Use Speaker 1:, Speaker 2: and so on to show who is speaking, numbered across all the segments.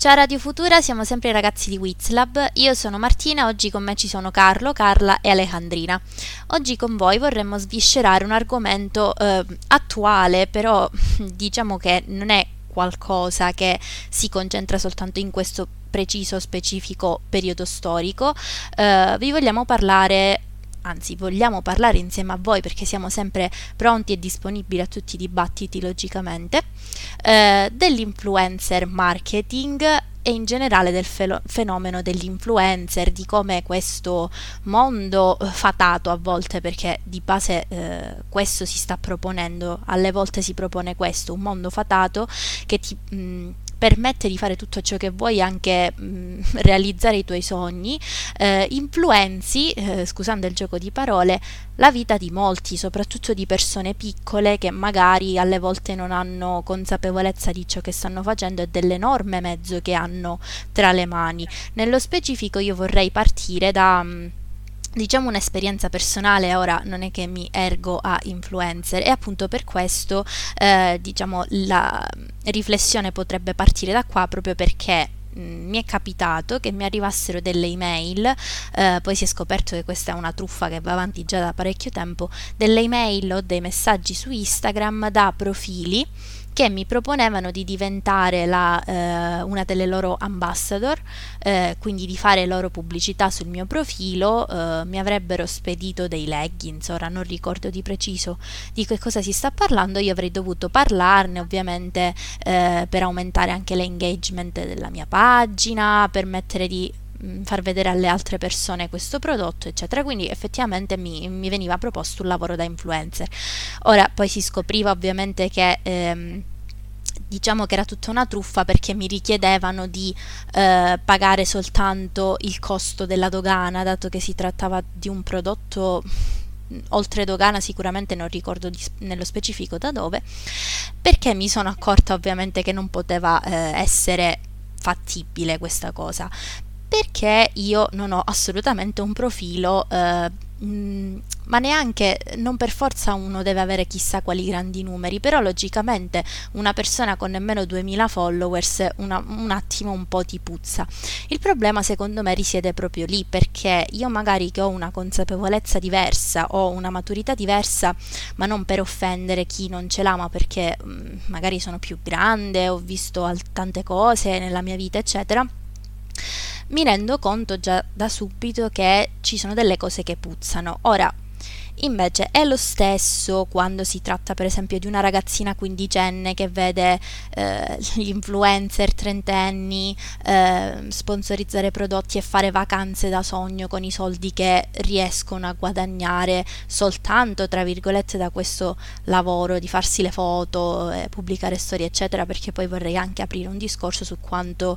Speaker 1: Ciao Radio Futura, siamo sempre i ragazzi di Wizlab. Io sono Martina, oggi con me ci sono Carlo, Carla e Alejandrina. Oggi con voi vorremmo sviscerare un argomento eh, attuale, però diciamo che non è qualcosa che si concentra soltanto in questo preciso specifico periodo storico. Eh, vi vogliamo parlare anzi vogliamo parlare insieme a voi perché siamo sempre pronti e disponibili a tutti i dibattiti logicamente, eh, dell'influencer marketing e in generale del fe- fenomeno dell'influencer, di come questo mondo eh, fatato a volte, perché di base eh, questo si sta proponendo, alle volte si propone questo, un mondo fatato che ti... Mh, permette di fare tutto ciò che vuoi, anche mh, mm, realizzare i tuoi sogni, eh, influenzi, eh, scusando il gioco di parole, la vita di molti, soprattutto di persone piccole che magari alle volte non hanno consapevolezza di ciò che stanno facendo e dell'enorme mezzo che hanno tra le mani. Nello specifico io vorrei partire da... Mh, mm, diciamo un'esperienza personale, ora non è che mi ergo a influencer e appunto per questo eh, diciamo la riflessione potrebbe partire da qua proprio perché mm, mi è capitato che mi arrivassero delle email, eh, poi si è scoperto che questa è una truffa che va avanti già da parecchio tempo, delle email o dei messaggi su Instagram da profili che mi proponevano di diventare la, eh, una delle loro ambassador, eh, quindi di fare loro pubblicità sul mio profilo, eh, mi avrebbero spedito dei leggings, ora non ricordo di preciso di che cosa si sta parlando, io avrei dovuto parlarne ovviamente eh, per aumentare anche l'engagement della mia pagina, permettere di mm, far vedere alle altre persone questo prodotto, eccetera. Quindi effettivamente mi, mi, veniva proposto un lavoro da influencer. Ora poi si scopriva ovviamente che ehm, diciamo che era tutta una truffa perché mi richiedevano di eh, pagare soltanto il costo della dogana, dato che si trattava di un prodotto oltre dogana sicuramente non ricordo di, nello specifico da dove, perché mi sono accorta ovviamente che non poteva eh, essere fattibile questa cosa, perché io non ho assolutamente un profilo eh, Mm, ma neanche, non per forza uno deve avere chissà quali grandi numeri, però logicamente una persona con nemmeno 2000 followers una, un attimo un po' ti puzza. Il problema secondo me risiede proprio lì, perché io magari che ho una consapevolezza diversa, ho una maturità diversa, ma non per offendere chi non ce l'ha, ma perché mh, mm, magari sono più grande, ho visto tante cose nella mia vita, eccetera mi rendo conto già da subito che ci sono delle cose che puzzano. Ora, Invece è lo stesso quando si tratta per esempio di una ragazzina quindicenne che vede eh, gli influencer trentenni eh, sponsorizzare prodotti e fare vacanze da sogno con i soldi che riescono a guadagnare soltanto tra virgolette da questo lavoro di farsi le foto, eh, pubblicare storie eccetera perché poi vorrei anche aprire un discorso su quanto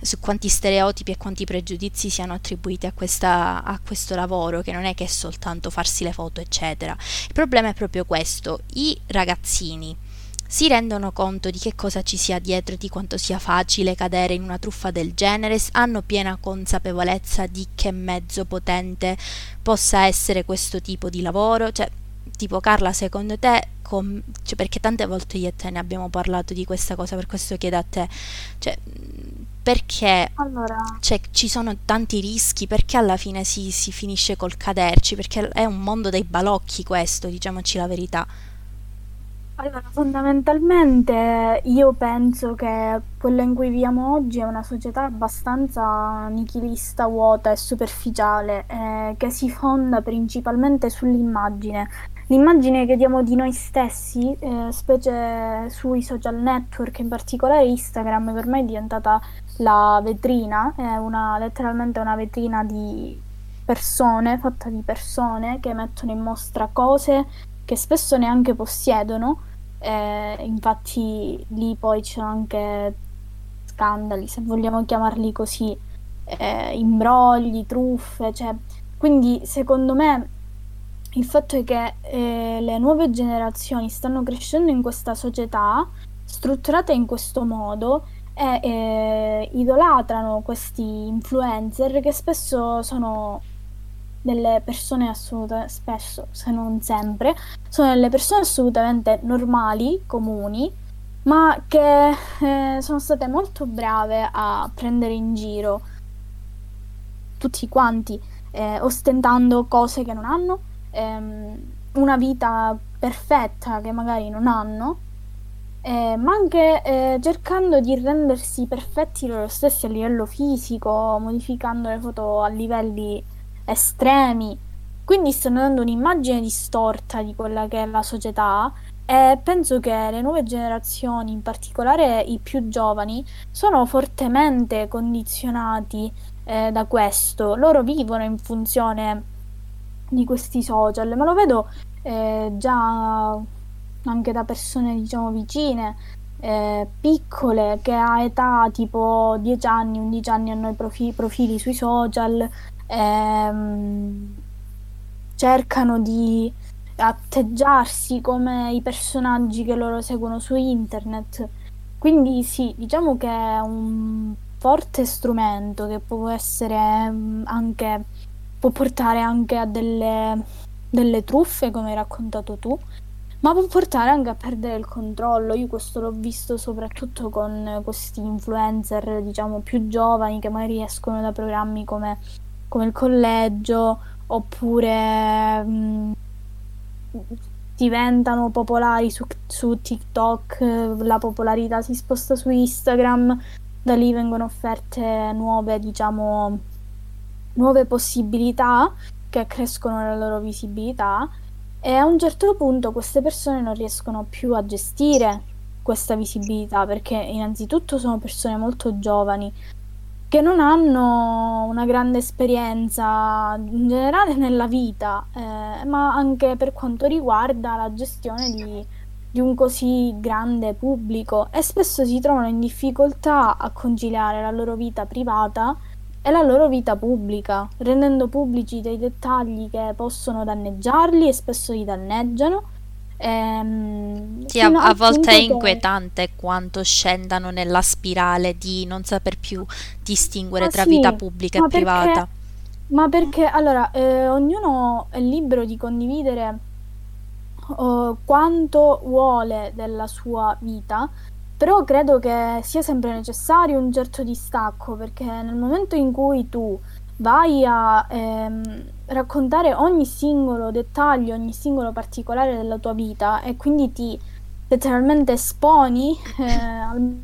Speaker 1: su quanti stereotipi e quanti pregiudizi siano attribuiti a, questa, a, questo lavoro, che non è che è soltanto farsi le foto, eccetera. Il problema è proprio questo: i ragazzini si rendono conto di che cosa ci sia dietro, di quanto sia facile cadere in una truffa del genere, hanno piena consapevolezza di che mezzo potente possa essere questo tipo di lavoro, cioè tipo Carla, secondo te, com- cioè, perché tante volte io e te ne abbiamo parlato di questa cosa, per questo chiedo a te, cioè, perché
Speaker 2: allora.
Speaker 1: cioè, ci sono tanti rischi, perché alla fine si, si, finisce col caderci, perché è un mondo dei balocchi questo, diciamoci la verità.
Speaker 2: Allora, fondamentalmente io penso che quello in cui viviamo oggi è una società abbastanza nichilista, vuota e superficiale, eh, che si fonda principalmente sull'immagine. L'immagine che diamo di noi stessi, eh, specie sui social network, in particolare Instagram, che ormai è diventata la vetrina, è una, letteralmente una vetrina di persone, fatta di persone che mettono in mostra cose che spesso neanche possiedono. Eh, infatti lì poi sono anche scandali, se vogliamo chiamarli così, eh, imbrogli, truffe, cioè, quindi secondo me il fatto è che eh, le nuove generazioni stanno crescendo in questa società strutturata in questo modo e eh, idolatrano questi influencer che spesso sono delle persone assolutamente, spesso se non sempre, sono delle persone assolutamente normali, comuni, ma che eh, sono state molto brave a prendere in giro tutti quanti, eh, ostentando cose che non hanno, ehm, una vita perfetta che magari non hanno, eh, ma anche eh, cercando di rendersi perfetti loro stessi a livello fisico, modificando le foto a livelli estremi. Quindi stanno dando un'immagine distorta di quella che è la società e penso che le nuove generazioni, in particolare i più giovani, sono fortemente condizionati eh, da questo. Loro vivono in funzione di questi social, ma lo vedo eh, già anche da persone diciamo vicine, eh, piccole, che a età tipo 10 anni, 11 anni hanno i profi- profili sui social, ehm, cercano di atteggiarsi come i personaggi che loro seguono su internet. Quindi sì, diciamo che è un forte strumento che può essere mm, anche, può portare anche a delle, delle truffe, come hai raccontato tu, ma può portare anche a perdere il controllo. Io questo l'ho visto soprattutto con questi influencer, diciamo, più giovani che magari escono da programmi come, come il collegio oppure mh, diventano popolari su, su TikTok, la popolarità si sposta su Instagram, da lì vengono offerte nuove, diciamo, nuove possibilità che crescono la loro visibilità e a un certo punto queste persone non riescono più a gestire questa visibilità perché innanzitutto sono persone molto giovani che non hanno una grande esperienza in generale nella vita, eh, ma anche per quanto riguarda la gestione di, di un così grande pubblico. E spesso si trovano in difficoltà a conciliare la loro vita privata e la loro vita pubblica, rendendo pubblici dei dettagli che possono danneggiarli e spesso li danneggiano.
Speaker 1: Ehm, sì, a, a volte è inquietante che... quanto scendano nella spirale di non saper più distinguere ah, tra sì, vita pubblica e perché, privata.
Speaker 2: Ma perché allora eh, ognuno è libero di condividere uh, quanto vuole della sua vita però credo che sia sempre necessario un certo distacco perché nel momento in cui tu vai a ehm, raccontare ogni singolo dettaglio, ogni singolo particolare della tua vita e quindi ti letteralmente esponi eh, al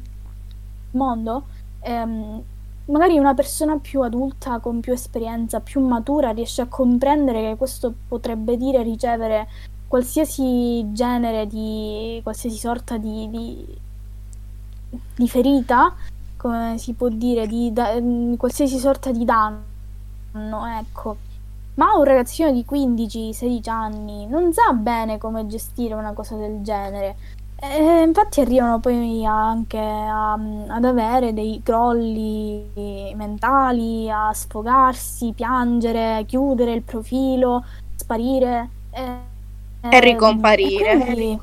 Speaker 2: mondo, ehm, magari una persona più adulta, con più esperienza, più matura, riesce a comprendere che questo potrebbe dire ricevere qualsiasi genere di qualsiasi sorta di, di di ferita, come si può dire, di da- mm, qualsiasi sorta di danno, ecco. Ma un ragazzino di 15-16 anni non sa bene come gestire una cosa del genere. E infatti arrivano poi anche a, ad avere dei crolli mentali, a sfogarsi, piangere, chiudere il profilo, sparire
Speaker 3: e, e ricomparire. E quindi,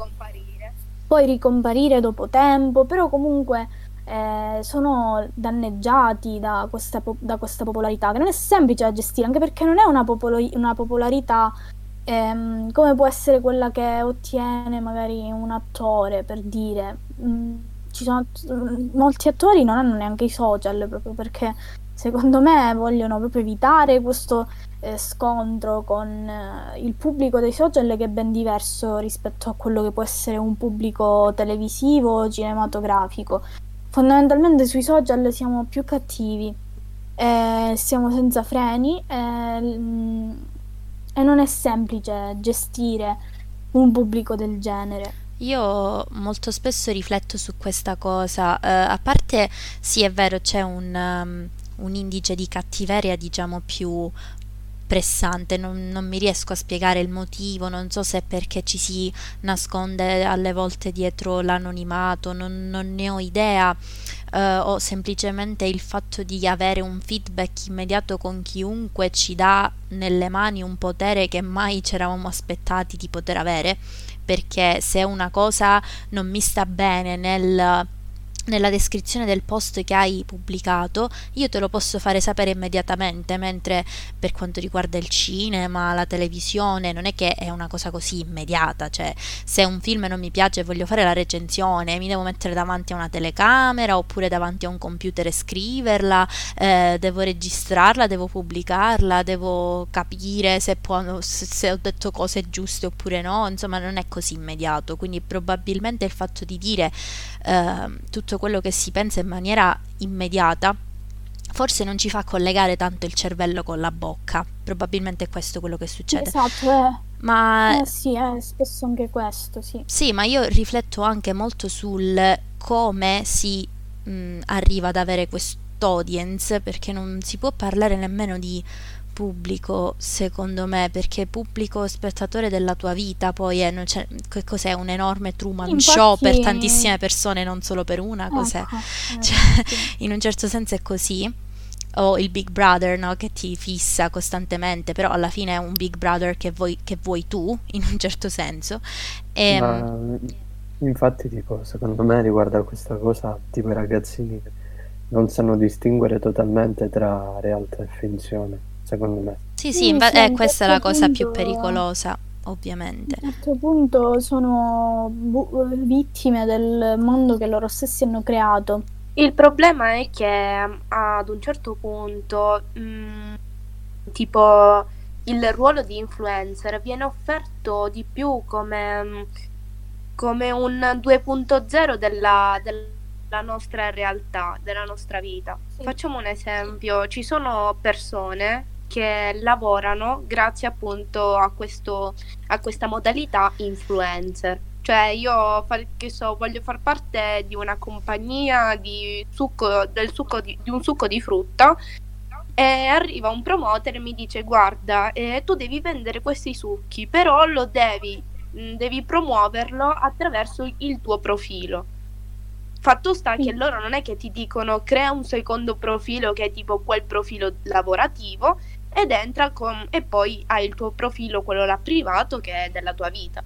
Speaker 2: poi ricomparire dopo tempo, però comunque eh, sono danneggiati da questa, da questa, popolarità, che non è semplice da gestire, anche perché non è una, popolo- una popolarità ehm, come può essere quella che ottiene magari un attore, per dire. Mm, ci sono molti attori non hanno neanche i social proprio perché secondo me vogliono proprio evitare questo eh, scontro con eh, il pubblico dei social che è ben diverso rispetto a quello che può essere un pubblico televisivo o cinematografico. Fondamentalmente sui social siamo più cattivi, eh, siamo senza freni mm, e non è semplice gestire un pubblico del genere.
Speaker 1: Io molto spesso rifletto su questa cosa, uh, a parte sì è vero c'è un, um, un indice di cattiveria diciamo più pressante, non, non, mi riesco a spiegare il motivo, non so se è perché ci si nasconde alle volte dietro l'anonimato, non, non ne ho idea, eh, o semplicemente il fatto di avere un feedback immediato con chiunque ci dà nelle mani un potere che mai ci eravamo aspettati di poter avere, perché se una cosa non mi sta bene nel nella descrizione del post che hai pubblicato, io te lo posso fare sapere immediatamente, mentre per quanto riguarda il cinema, la televisione, non è che è una cosa così immediata, cioè se un film non mi piace e voglio fare la recensione, mi devo mettere davanti a una telecamera oppure davanti a un computer e scriverla, eh, devo registrarla, devo pubblicarla, devo capire se, può, se ho detto cose giuste oppure no, insomma non è così immediato, quindi probabilmente il fatto di dire eh, tutto quello che si pensa in maniera immediata, forse non ci fa collegare tanto il cervello con la bocca. Probabilmente è questo quello che succede.
Speaker 2: Esatto, eh.
Speaker 1: Ma
Speaker 2: eh, sì, è spesso anche questo, sì.
Speaker 1: Sì, ma io rifletto anche molto sul come si mh, arriva ad avere quest'audience, perché non si può parlare nemmeno di pubblico, secondo me, perché pubblico spettatore della tua vita, poi è, non c'è, che cos'è un enorme Truman
Speaker 2: Infatti,
Speaker 1: Show per tantissime persone, non solo per una, cos'è?
Speaker 2: Ecco,
Speaker 1: Cioè, in un certo senso è così. O il Big Brother, no? Che ti fissa costantemente, però alla fine è un Big Brother che vuoi, che vuoi tu, in un certo senso. E,
Speaker 4: Ma infatti, tipo, secondo me riguarda questa cosa, tipo i ragazzini che non sanno distinguere totalmente tra realtà e finzione, secondo me.
Speaker 1: sì, sì, infa-
Speaker 2: sì,
Speaker 1: eh, questa è la cosa più
Speaker 2: punto-
Speaker 1: pericolosa, ovviamente.
Speaker 2: A un certo punto sono bu- vittime del mondo che loro stessi hanno creato.
Speaker 3: Il problema è che ad un certo punto, mh, tipo, il ruolo di influencer viene offerto di più come, mh, come un 2.0 della, della nostra realtà, della nostra vita.
Speaker 2: Sì.
Speaker 3: Facciamo un esempio, ci sono persone che lavorano grazie appunto a questo, a questa modalità influencer. Cioè io so, voglio far parte di una compagnia di succo, del succo di, di un succo di frutta e arriva un promoter e mi dice guarda, eh, tu devi vendere questi succhi, però lo devi, mh, devi promuoverlo attraverso il tuo profilo. Fatto sta che
Speaker 2: Mm.
Speaker 3: loro non è che ti dicono crea un secondo profilo che è tipo quel profilo lavorativo ed entra con, e poi hai il tuo profilo, quello là privato che è della tua vita.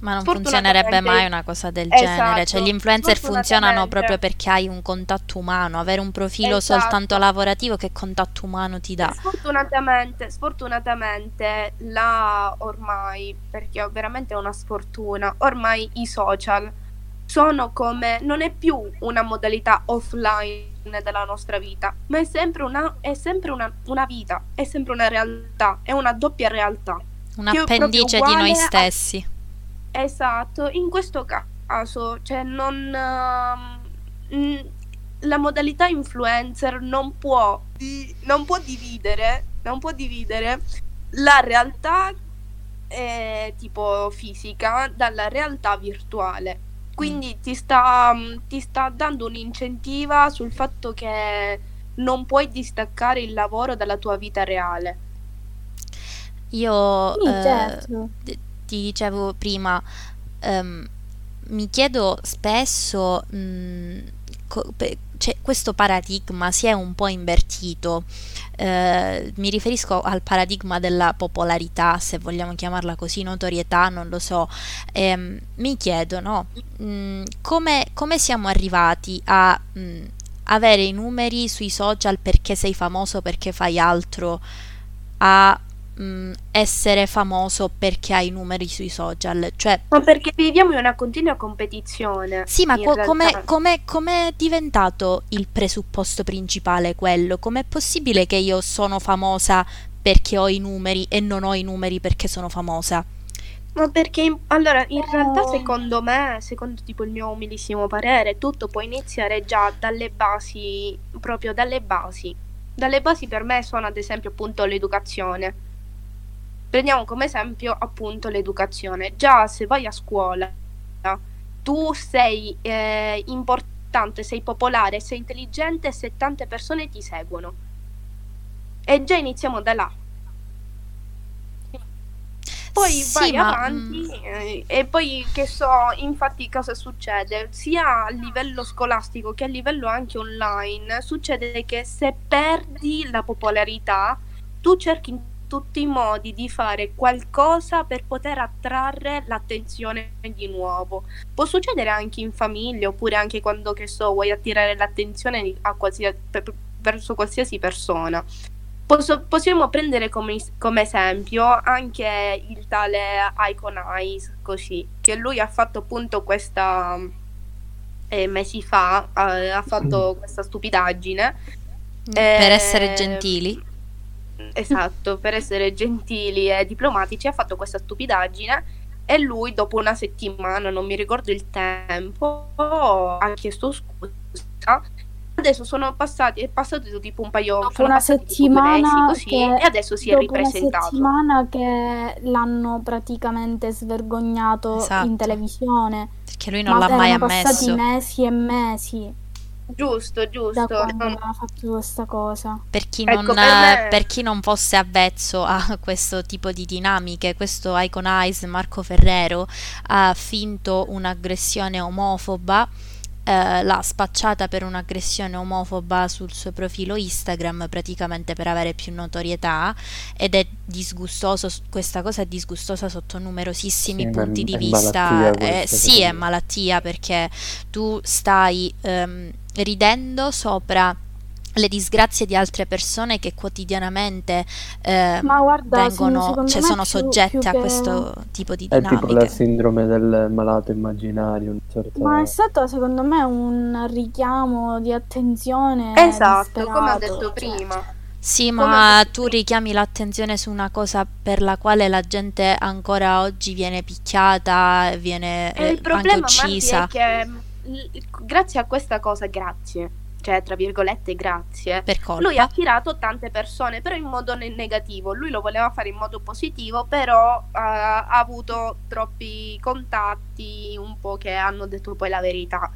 Speaker 1: Ma non funzionerebbe mai una cosa del genere, cioè
Speaker 3: Esatto,
Speaker 1: gli influencer funzionano proprio perché hai un contatto umano, avere un profilo
Speaker 3: Esatto.
Speaker 1: soltanto lavorativo che contatto umano ti dà?
Speaker 3: Sfortunatamente, sfortunatamente là ormai, perché veramente è una sfortuna, ormai i social sono come, non è più una modalità offline della nostra vita, ma è sempre una, è sempre una, una vita, è sempre una realtà, è una doppia realtà.
Speaker 1: Un appendice di noi
Speaker 3: uguale a-
Speaker 1: stessi.
Speaker 3: Esatto, in questo caso, cioè non, mm, la modalità influencer non può, di- non può dividere, non può dividere la realtà eh, tipo fisica dalla realtà virtuale. Quindi ti sta, mm, ti sta dando un'incentiva sul fatto che non puoi distaccare il lavoro dalla tua vita reale.
Speaker 1: Io
Speaker 2: Sì,
Speaker 1: eh,
Speaker 2: certo.
Speaker 1: d- ti dicevo prima, ehm, mi chiedo spesso, mh, pe- cioè, questo paradigma si è un po' invertito. Eh, mi riferisco al paradigma della popolarità, se vogliamo chiamarla così, notorietà, non lo so. Ehm, mi chiedo, no? mh, come, come siamo arrivati a mh, avere i numeri sui social perché sei famoso, perché fai altro, a mh, essere famoso perché hai i numeri sui social. Cioè,
Speaker 3: Ma perché viviamo in una continua competizione.
Speaker 1: sì, ma co- come, è diventato il presupposto principale quello? Com'è possibile che io sono famosa perché ho i numeri e non ho i numeri perché sono famosa?
Speaker 3: Ma perché allora in realtà secondo me, secondo tipo il mio umilissimo parere, tutto può iniziare già dalle basi, proprio dalle basi. Dalle basi per me sono ad esempio appunto l'educazione. Prendiamo come esempio appunto l'educazione. Già se vai a scuola, tu sei eh, importante, sei popolare, sei intelligente se tante persone ti seguono. E già iniziamo da là. Poi
Speaker 1: Sì,
Speaker 3: vai
Speaker 1: ma,
Speaker 3: avanti
Speaker 1: mm,
Speaker 3: eh, e poi che so, infatti cosa succede? Sia a livello scolastico che a livello anche online, succede che se perdi la popolarità, tu cerchi tutti i modi di fare qualcosa per poter attrarre l'attenzione di nuovo. Può succedere anche in famiglia oppure anche quando, che so, vuoi attirare l'attenzione qualsiasi, per, verso qualsiasi persona. Posso, possiamo prendere come, come, esempio anche il tale Icon Eyes, così, che lui ha fatto appunto questa eh, mesi fa, eh, ha fatto questa stupidaggine.
Speaker 1: Per essere gentili.
Speaker 3: Esatto, per essere gentili e diplomatici ha fatto questa stupidaggine e lui dopo una settimana, non mi ricordo il tempo, ha chiesto scusa adesso sono passati, è passato tipo un paio
Speaker 2: dopo una settimana
Speaker 3: mesi, così, e adesso si è ripresentato.
Speaker 2: una settimana che l'hanno praticamente svergognato esatto. in televisione.
Speaker 1: Perché lui non Ma l'ha mai ammesso.
Speaker 2: Sono passati mesi e mesi.
Speaker 3: Giusto, giusto.
Speaker 2: Da quando non... ha fatto questa cosa.
Speaker 1: Per chi, ecco, non, per, me... per chi, non, fosse avvezzo a questo tipo di dinamiche, questo Icon Eyes Marco Ferrero ha finto un'aggressione omofoba eh, l'ha spacciata per un'aggressione omofoba sul suo profilo Instagram praticamente per avere più notorietà ed è disgustoso, questa cosa è disgustosa sotto numerosissimi sì, punti di vista. Eh, sì, è malattia perché tu stai ehm, ridendo sopra le disgrazie di altre persone che quotidianamente eh, guarda, vengono, cioè, sono più, soggette più a questo tipo di dinamiche.
Speaker 4: È tipo la sindrome del malato immaginario. Certo...
Speaker 2: Ma è stato secondo me un richiamo di attenzione.
Speaker 3: Esatto, come ho detto cioè. prima.
Speaker 1: Sì, ma tu richiami l'attenzione su una cosa per la quale la gente ancora oggi viene picchiata, viene e il problema, anche uccisa.
Speaker 3: Marti, è che grazie a questa cosa, grazie cioè tra virgolette grazie, lui ha attirato tante persone, però in modo ne- negativo. Lui lo voleva fare in modo positivo, però uh, ha avuto troppi contatti un po' che hanno detto poi la verità.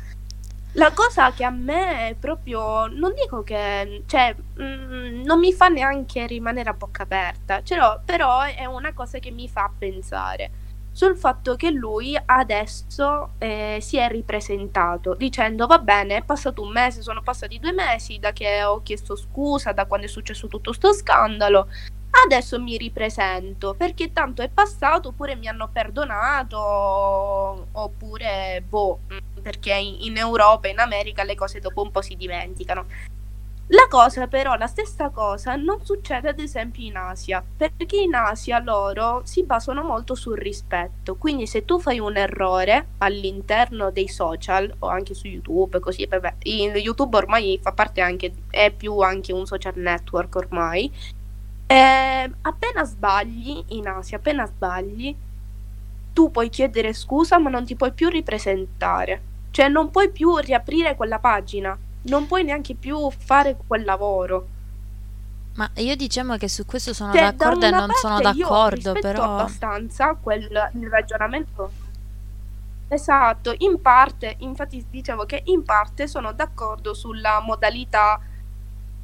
Speaker 3: La cosa che a me è proprio, non dico che, cioè, mm, non mi fa neanche rimanere a bocca aperta, cioè, però è una cosa che mi fa pensare sul fatto che lui adesso eh, si è ripresentato dicendo va bene è passato un mese, sono passati due mesi da che ho chiesto scusa, da quando è successo tutto questo scandalo, adesso mi ripresento perché tanto è passato oppure mi hanno perdonato oppure boh, perché in Europa in America le cose dopo un po' si dimenticano. La cosa però, la stessa cosa non succede ad esempio in Asia, perché in Asia loro si basano molto sul rispetto, quindi se tu fai un errore all'interno dei social o anche su YouTube, così, vabbè, YouTube ormai fa parte anche, è più anche un social network ormai, eh, appena sbagli in Asia, appena sbagli, tu puoi chiedere scusa ma non ti puoi più ripresentare, cioè non puoi più riaprire quella pagina non puoi neanche più fare quel lavoro.
Speaker 1: Ma io diciamo che su questo sono cioè, d'accordo da e non sono d'accordo,
Speaker 3: io
Speaker 1: però
Speaker 3: abbastanza quel il ragionamento. Esatto, in parte, infatti dicevo che in parte sono d'accordo sulla modalità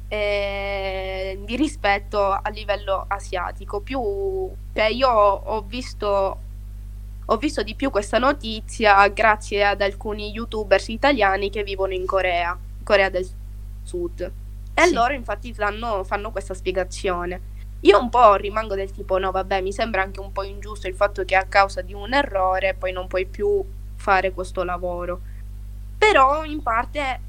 Speaker 3: eh, di rispetto a livello asiatico. Più, cioè io ho visto, ho visto di più questa notizia grazie ad alcuni youtubers italiani che vivono in Corea. Corea del Sud. E sì. loro infatti fanno, fanno questa spiegazione. Io un po' rimango del tipo, no, vabbè, mi sembra anche un po' ingiusto il fatto che a causa di un errore poi non puoi più fare questo lavoro. Però in parte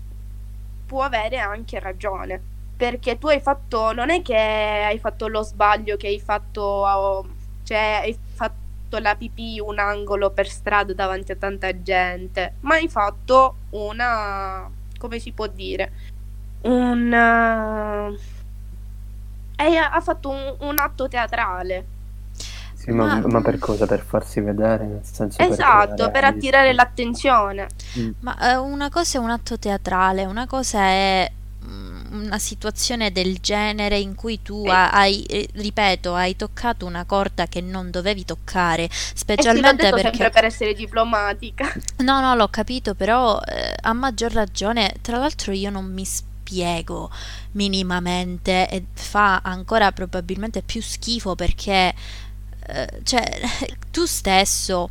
Speaker 3: può avere anche ragione, perché tu hai fatto, non è che hai fatto lo sbaglio che hai fatto, cioè hai fatto la pipì un angolo per strada davanti a tanta gente, ma hai fatto una come si può dire, un... Uh, ha fatto un, un, atto teatrale.
Speaker 4: Sì, ma, ma, ma, per cosa? Per farsi vedere? Nel senso
Speaker 3: esatto, per, per attirare l'attenzione.
Speaker 1: Mm. Ma uh, una cosa è un atto teatrale, una cosa è una situazione del genere in cui tu hai, eh, ripeto, hai toccato una corda che non dovevi toccare, specialmente sì, perché...
Speaker 3: per essere diplomatica.
Speaker 1: No, no, l'ho capito, però eh, a maggior ragione, tra l'altro io non mi spiego minimamente e fa ancora probabilmente più schifo perché, eh, cioè, tu stesso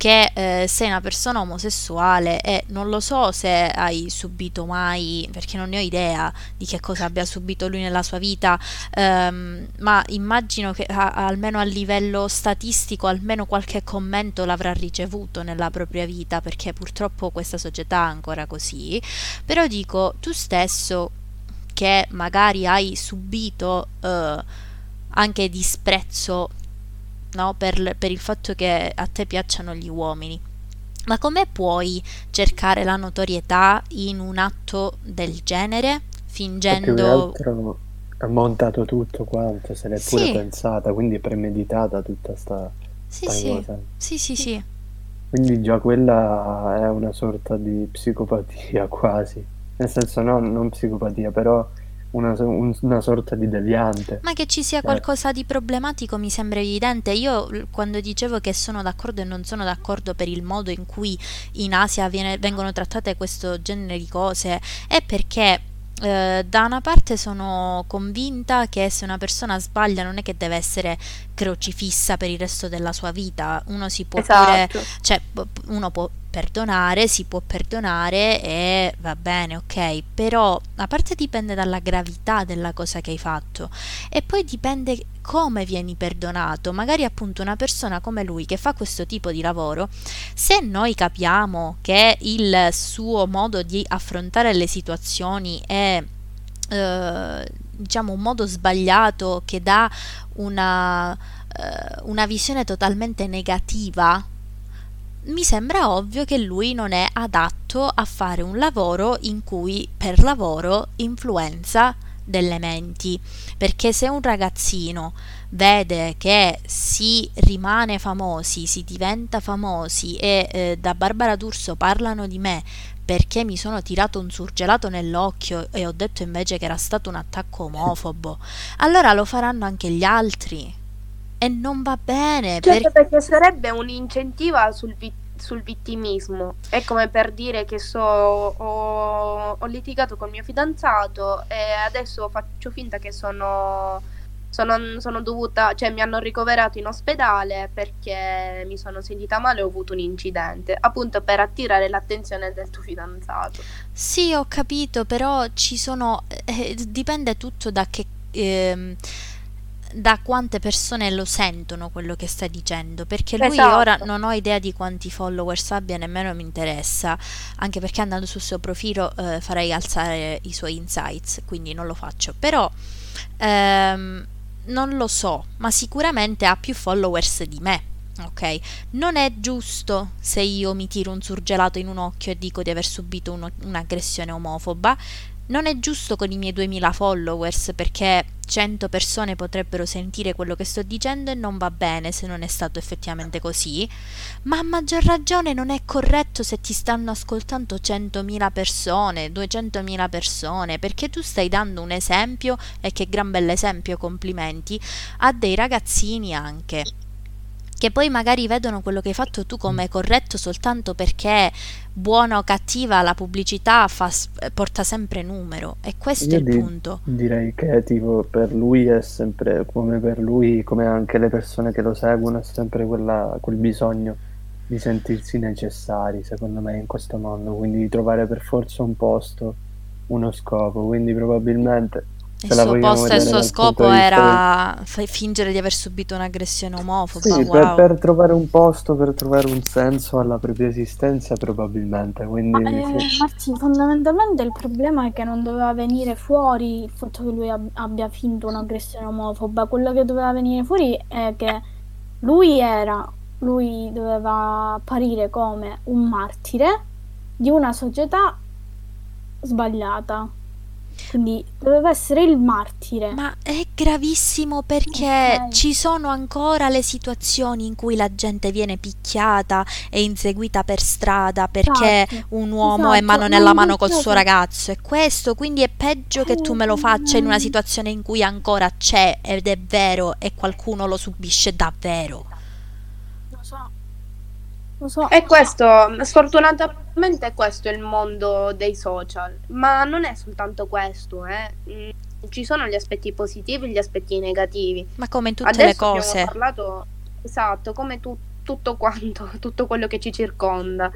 Speaker 1: che eh, sei una persona omosessuale e non lo so se hai subito mai, perché non ne ho idea di che cosa abbia subito lui nella sua vita, ehm, ma immagino che a, almeno a livello statistico almeno qualche commento l'avrà ricevuto nella propria vita, perché purtroppo questa società è ancora così, però dico tu stesso che magari hai subito eh, anche disprezzo no? per, per il fatto che a te piacciono gli uomini. Ma come puoi cercare la notorietà in un atto del genere, fingendo...
Speaker 4: ha montato tutto quanto, se l'è sì. pure pensata, quindi è premeditata tutta sta,
Speaker 1: sì, sta sì. cosa. Sì, sì, sì.
Speaker 4: Quindi già quella è una sorta di psicopatia quasi. Nel senso, no, non psicopatia, però una, una, sorta di deviante.
Speaker 1: Ma che ci sia eh. qualcosa di problematico mi sembra evidente. Io quando dicevo che sono d'accordo e non sono d'accordo per il modo in cui in Asia viene, vengono trattate questo genere di cose è perché eh, da una parte sono convinta che se una persona sbaglia non è che deve essere crocifissa per il resto della sua vita, uno si può esatto. pure, cioè uno può perdonare, si può perdonare e va bene, ok, però a parte dipende dalla gravità della cosa che hai fatto e poi dipende come vieni perdonato. Magari appunto una persona come lui che fa questo tipo di lavoro, se noi capiamo che il suo modo di affrontare le situazioni è eh, diciamo un modo sbagliato che dà una, eh, una visione totalmente negativa mi sembra ovvio che lui non è adatto a fare un lavoro in cui per lavoro influenza delle menti, perché se un ragazzino vede che si rimane famosi, si diventa famosi e eh, da Barbara D'Urso parlano di me perché mi sono tirato un surgelato nell'occhio e ho detto invece che era stato un attacco omofobo, allora lo faranno anche gli altri e non va bene.
Speaker 3: Certo, per... perché sarebbe un'incentiva sul, vi- sul, vittimismo. È come per dire che so, ho, ho, litigato col mio fidanzato e adesso faccio finta che sono, sono, sono dovuta, cioè mi hanno ricoverato in ospedale perché mi sono sentita male e ho avuto un incidente, appunto per attirare l'attenzione del tuo fidanzato.
Speaker 1: Sì, ho capito, però ci sono, eh, dipende tutto da che... Eh, da quante persone lo sentono quello che stai dicendo, perché lui esatto. ora non ho idea di quanti followers abbia, nemmeno mi interessa, anche perché andando sul suo profilo eh, farei alzare i suoi insights, quindi non lo faccio, però ehm, non lo so, ma sicuramente ha più followers di me. Ok, non è giusto se io mi tiro un surgelato in un occhio e dico di aver subito uno, un'aggressione omofoba, non è giusto con i miei 2000 followers perché 100 persone potrebbero sentire quello che sto dicendo e non va bene se non è stato effettivamente così, ma a maggior ragione non è corretto se ti stanno ascoltando 100.000 persone, 200.000 persone, perché tu stai dando un esempio e che gran bell'esempio, complimenti, a dei ragazzini anche che poi magari vedono quello che hai fatto tu come corretto soltanto perché buona o cattiva la pubblicità fa, porta sempre numero. E questo Io è il di, punto.
Speaker 4: Direi che tipo per lui è sempre come per lui, come anche le persone che lo seguono, è sempre quella, quel bisogno di sentirsi necessari, secondo me, in questo mondo, quindi di trovare per forza un posto, uno scopo, quindi probabilmente
Speaker 1: il suo posto e il suo scopo era del... fingere di aver subito un'aggressione omofoba.
Speaker 4: Sì, wow. per, per, trovare un posto, per trovare un senso alla propria esistenza, probabilmente. Quindi,
Speaker 2: Ma, eh, sì. Marti, fondamentalmente il problema è che non doveva venire fuori il fatto che lui ab- abbia finto un'aggressione omofoba. Quello che doveva venire fuori è che lui era, lui doveva apparire come un martire di una società sbagliata quindi doveva essere il martire.
Speaker 1: Ma è gravissimo perché okay. ci sono ancora le situazioni in cui la gente viene picchiata e inseguita per strada perché esatto. un uomo esatto. è mano nella mano col suo ragazzo. E questo quindi è peggio che tu me lo faccia in una situazione in cui ancora c'è ed è vero e qualcuno lo subisce davvero.
Speaker 2: Lo so.
Speaker 3: E questo, sfortunatamente questo è il mondo dei social, ma non è soltanto questo, eh. Mm, ci sono gli aspetti positivi e gli aspetti negativi.
Speaker 1: Ma come in tutte Adesso le cose.
Speaker 3: Parlato, esatto, come tu, tutto quanto, tutto quello che ci circonda.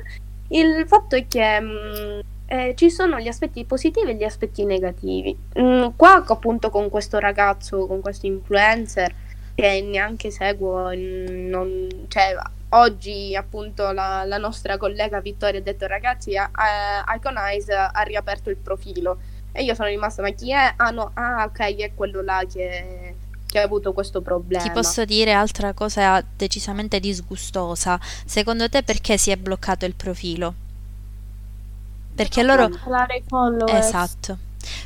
Speaker 3: Il fatto è che mh, mm, eh, ci sono gli aspetti positivi e gli aspetti negativi. Mm, qua appunto con questo ragazzo, con questo influencer che neanche seguo, non, cioè, oggi appunto la, la, nostra collega Vittoria ha detto ragazzi eh, Iconize ha riaperto il profilo e io sono rimasta ma chi è? Ah no, ah ok è quello là che, che ha avuto questo problema.
Speaker 1: Ti posso dire altra cosa decisamente disgustosa. Secondo te perché si è bloccato il profilo? Perché loro... Esatto.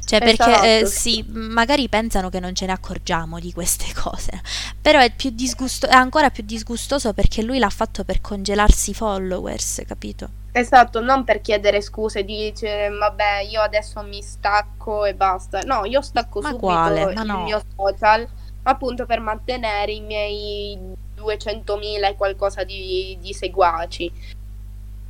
Speaker 1: Cioè, perché esatto. eh, sì, magari pensano che non ce ne accorgiamo di queste cose, però è, più disgusto- è ancora più disgustoso perché lui l'ha fatto per congelarsi i followers, capito?
Speaker 3: Esatto, non per chiedere scuse, dice vabbè io adesso mi stacco e basta. No, io stacco Ma subito quale? Ma il no. mio social appunto per mantenere i miei 200.000 e qualcosa di, di seguaci.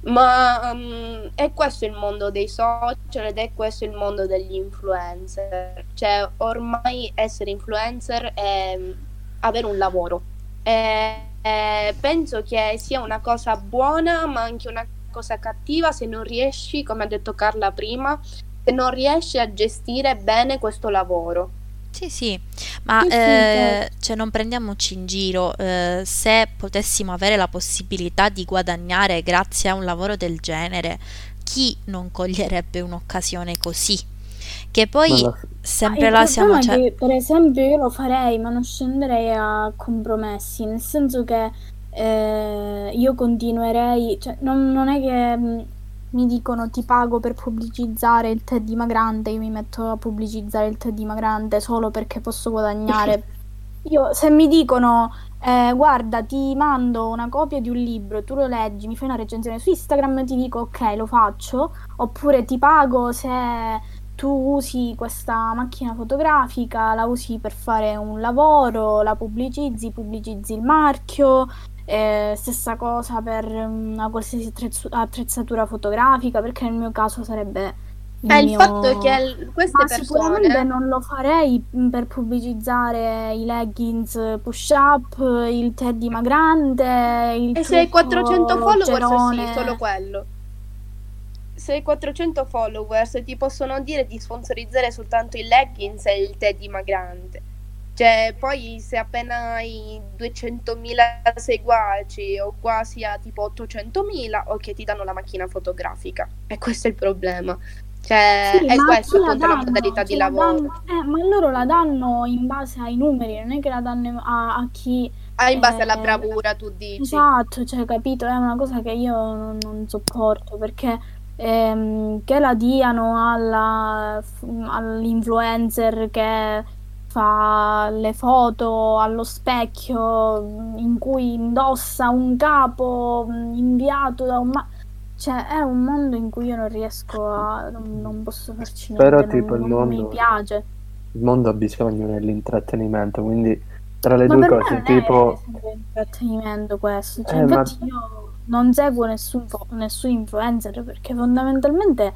Speaker 3: Ma um, è questo il mondo dei social ed è questo il mondo degli influencer. Cioè, ormai essere influencer è avere un lavoro. E, e penso che sia una cosa buona, ma anche una cosa cattiva se non riesci, come ha detto Carla prima, se non riesci a gestire bene questo lavoro.
Speaker 1: Sì, sì, ma sì, eh, cioè non prendiamoci in giro, eh, se potessimo avere la possibilità di guadagnare grazie a un lavoro del genere, chi non coglierebbe un'occasione così? Che poi la... sempre là siamo...
Speaker 2: Cioè... Che, per esempio io lo farei, ma non scenderei a compromessi, nel senso che eh, io continuerei, cioè non, non è che mi dicono ti pago per pubblicizzare il tè dimagrante, io mi metto a pubblicizzare il tè dimagrante solo perché posso guadagnare. Io se mi dicono eh, guarda ti mando una copia di un libro, tu lo leggi, mi fai una recensione su Instagram, ti dico ok lo faccio, oppure ti pago se tu usi questa macchina fotografica, la usi per fare un lavoro, la pubblicizzi, pubblicizzi il marchio, eh, stessa cosa per una qualsiasi attrezzatura fotografica, perché nel mio caso sarebbe
Speaker 3: il, eh, mio... il fatto è che queste Ma persone
Speaker 2: sicuramente non lo farei per pubblicizzare i leggings push up, il tè dimagrante, il
Speaker 3: E se hai 400 followers sì, solo quello. Se hai 400 followers ti possono dire di sponsorizzare soltanto i leggings e il tè dimagrante. Cioè, poi se appena hai 200.000 seguaci o quasi a tipo 800.000, ok, ti danno la macchina fotografica. E questo è il problema. Cioè, sì, è questa appunto la modalità di lavoro.
Speaker 2: Danno, eh, ma loro la danno in base ai numeri, non è che la danno a, a chi...
Speaker 3: Ah, in base eh, alla bravura, tu dici.
Speaker 2: Esatto, cioè, capito? È una cosa che io non, non sopporto, perché ehm, che la diano alla, all'influencer che fa le foto allo specchio in cui indossa un capo inviato da un... Ma- cioè è un mondo in cui io non riesco a... non, non posso farci niente,
Speaker 4: Però tipo
Speaker 2: non,
Speaker 4: il mondo...
Speaker 2: mi piace.
Speaker 4: Il mondo ha bisogno dell'intrattenimento, quindi tra le ma due cose tipo...
Speaker 2: È intrattenimento questo, cioè, eh, infatti ma... io non seguo nessun, nessun influencer perché fondamentalmente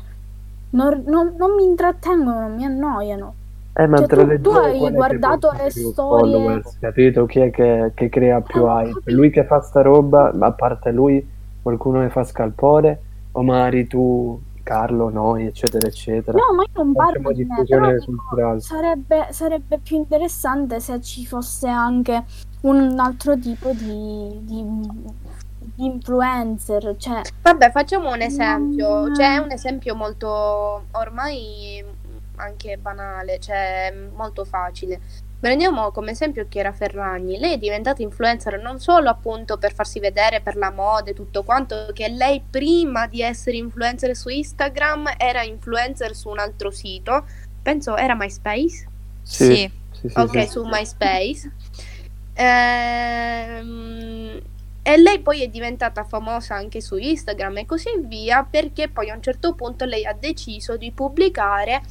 Speaker 2: non, non, non mi intrattengono, non mi annoiano.
Speaker 4: Eh, ma
Speaker 2: cioè,
Speaker 4: tra le
Speaker 2: tu, tu hai guardato le storie followers,
Speaker 4: capito? Chi è che, che crea più ah, hype? Lui che fa sta roba, a parte lui, qualcuno che fa scalpore, o magari tu, Carlo, noi, eccetera, eccetera.
Speaker 2: No, ma io non parlo di me, però dico, sarebbe, sarebbe più interessante se ci fosse anche un altro tipo di, di, di influencer. Cioè,
Speaker 3: Vabbè, facciamo un esempio. Non... Cioè, è un esempio molto ormai anche banale, cioè molto facile. Prendiamo come esempio Chiara Ferragni, lei è diventata influencer non solo appunto per farsi vedere per la moda e tutto quanto, che lei prima di essere influencer su Instagram era influencer su un altro sito, penso era MySpace?
Speaker 1: Sì. sì.
Speaker 3: sì, sì ok, su MySpace. Ehm, e lei poi è diventata famosa anche su Instagram e così via perché poi a un certo punto lei ha deciso di pubblicare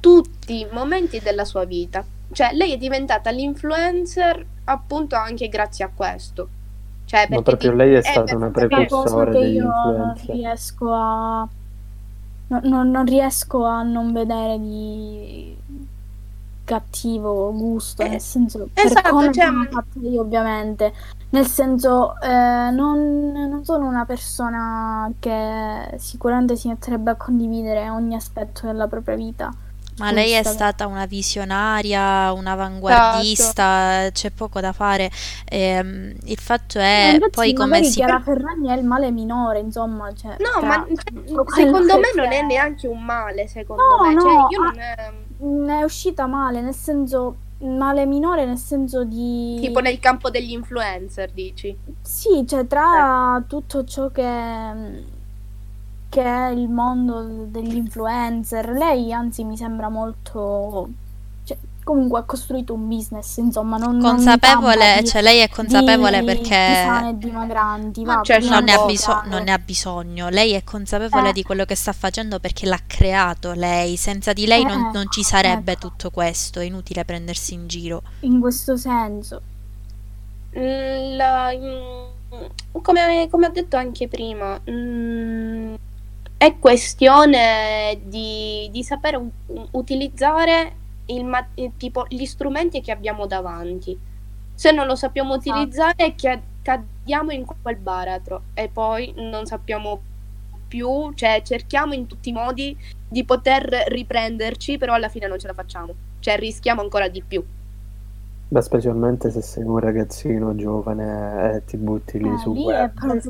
Speaker 3: tutti i momenti della sua vita. Cioè, lei è diventata l'influencer appunto anche grazie a questo. Cioè,
Speaker 4: Ma proprio ti... lei è stata una precursore degli influencer.
Speaker 2: Non riesco a... No, no, non riesco a non vedere di... cattivo gusto,
Speaker 3: Eh,
Speaker 2: nel senso, per
Speaker 3: esatto,
Speaker 2: come
Speaker 3: cioè,
Speaker 2: io ovviamente, nel senso, eh, non, non sono una persona che sicuramente si metterebbe a condividere ogni aspetto della propria vita.
Speaker 1: Ma lei è stata una visionaria, un'avanguardista, c'è poco da fare. Ehm, il fatto
Speaker 2: Eh,
Speaker 1: è
Speaker 2: infatti
Speaker 1: poi come si...
Speaker 2: Chiara Ferragni è il male minore, insomma, cioè,
Speaker 3: No,
Speaker 2: tra
Speaker 3: ma
Speaker 2: quello
Speaker 3: secondo me
Speaker 2: che
Speaker 3: non è neanche un male, secondo
Speaker 2: No,
Speaker 3: me. Cioè,
Speaker 2: no,
Speaker 3: io
Speaker 2: ah,
Speaker 3: non è...
Speaker 2: Mm, È uscita male, nel senso, male minore nel senso di...
Speaker 3: Tipo nel campo degli influencer, dici?
Speaker 2: Sì, cioè tra tutto ciò che, che è il mondo degli influencer, lei anzi mi sembra molto... Cioè, comunque ha costruito un business, insomma, non, non
Speaker 1: consapevole,
Speaker 2: di,
Speaker 1: cioè lei è consapevole
Speaker 2: di,
Speaker 1: perché...
Speaker 2: di sane dimagranti,
Speaker 3: Ma
Speaker 2: va,
Speaker 3: cioè,
Speaker 1: non ne, biso- non ne ha bisogno, lei è consapevole
Speaker 2: Eh.
Speaker 1: di quello che sta facendo perché l'ha creato lei, senza di lei non,
Speaker 2: Eh,
Speaker 1: non ci sarebbe
Speaker 2: ecco.
Speaker 1: tutto questo, è inutile prendersi in giro.
Speaker 2: In questo senso.
Speaker 3: Mm, la- mm, come, come ho detto anche prima, mm, è questione di, di sapere utilizzare il tipo, gli strumenti che abbiamo davanti. Se non lo sappiamo
Speaker 2: Esatto.
Speaker 3: utilizzare, chia- cadiamo in quel baratro e poi non sappiamo più, cioè cerchiamo in tutti i modi di poter riprenderci, però alla fine non ce la facciamo, cioè rischiamo ancora di più.
Speaker 4: Beh, specialmente se sei un ragazzino giovane e ti butti lì
Speaker 2: Eh,
Speaker 4: sul
Speaker 2: lì
Speaker 4: web,
Speaker 2: proprio...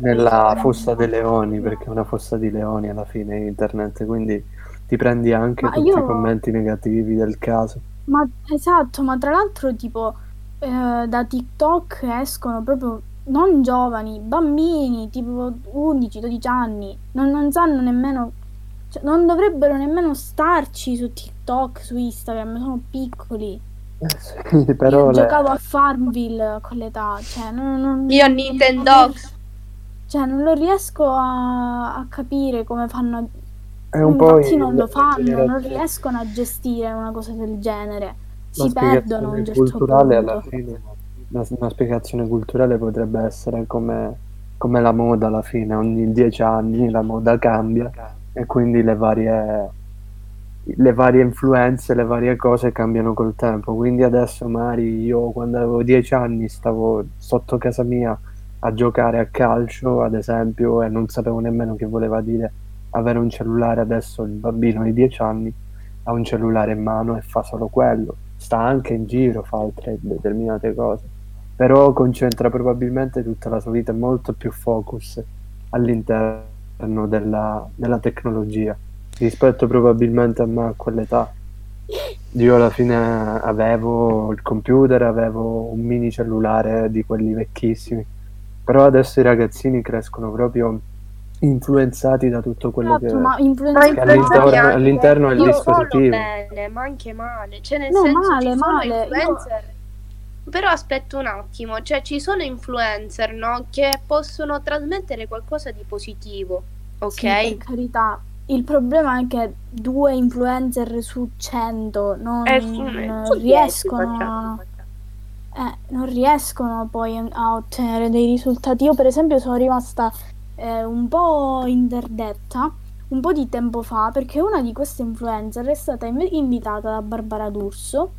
Speaker 4: Nella fossa dei leoni, perché è una fossa di leoni alla fine internet, quindi ti prendi anche
Speaker 2: Ma
Speaker 4: tutti
Speaker 2: io-
Speaker 4: i commenti negativi del caso.
Speaker 2: Ma esatto, ma tra l'altro tipo eh, da TikTok escono proprio non giovani, bambini tipo 11-12 anni, non, non sanno nemmeno, cioè, non dovrebbero nemmeno starci su TikTok, su Instagram, sono piccoli.
Speaker 4: Sì, però
Speaker 2: Io
Speaker 4: le-
Speaker 2: giocavo a Farmville con l'età, cioè non, non-
Speaker 3: Io
Speaker 2: non-
Speaker 3: Nintendogs.
Speaker 2: cioè, non lo riesco a, a capire come fanno a
Speaker 4: è un po'
Speaker 2: Infatti non lo fanno, non riescono a gestire una cosa del genere. Si perdono a un
Speaker 4: spiegazione
Speaker 2: certo
Speaker 4: culturale
Speaker 2: punto.
Speaker 4: alla fine una, una spiegazione culturale potrebbe essere come, come la moda alla fine ogni dieci anni la moda cambia e quindi le varie le varie influenze le varie cose cambiano col tempo quindi adesso magari io quando avevo dieci anni stavo sotto casa mia a giocare a calcio ad esempio e non sapevo nemmeno che voleva dire avere un cellulare adesso il bambino di dieci anni ha un cellulare in mano e fa solo quello. Sta anche in giro, fa altre determinate cose. Però concentra probabilmente tutta la sua vita molto più focus all'interno della, della tecnologia rispetto probabilmente a me a quell'età. Io alla fine avevo il computer, avevo un mini cellulare di quelli vecchissimi. Però adesso i ragazzini crescono proprio influenzati da tutto quello
Speaker 2: Esatto,
Speaker 4: che...
Speaker 2: ma
Speaker 3: Ma
Speaker 2: influenza
Speaker 3: influenza
Speaker 4: all'interno-
Speaker 3: anche-
Speaker 4: all'interno del dispositivo.
Speaker 3: Bene, ma anche male. Cioè, nel
Speaker 2: No,
Speaker 3: senso,
Speaker 2: male,
Speaker 3: ci sono
Speaker 2: male. Io-
Speaker 3: influencer. Però aspetta un attimo, cioè ci sono influencer, no? Che possono trasmettere qualcosa di positivo, ok?
Speaker 2: Sì, per carità. Il problema è che due influencer su 100 non,
Speaker 3: Eh,
Speaker 2: non
Speaker 3: su
Speaker 2: riescono
Speaker 3: facciamo,
Speaker 2: a,
Speaker 3: facciamo.
Speaker 2: eh, non riescono poi a ottenere dei risultati. Io, per esempio, sono rimasta eh, un po' interdetta un po' di tempo fa perché una di queste influencer è stata inv- invitata da Barbara D'Urso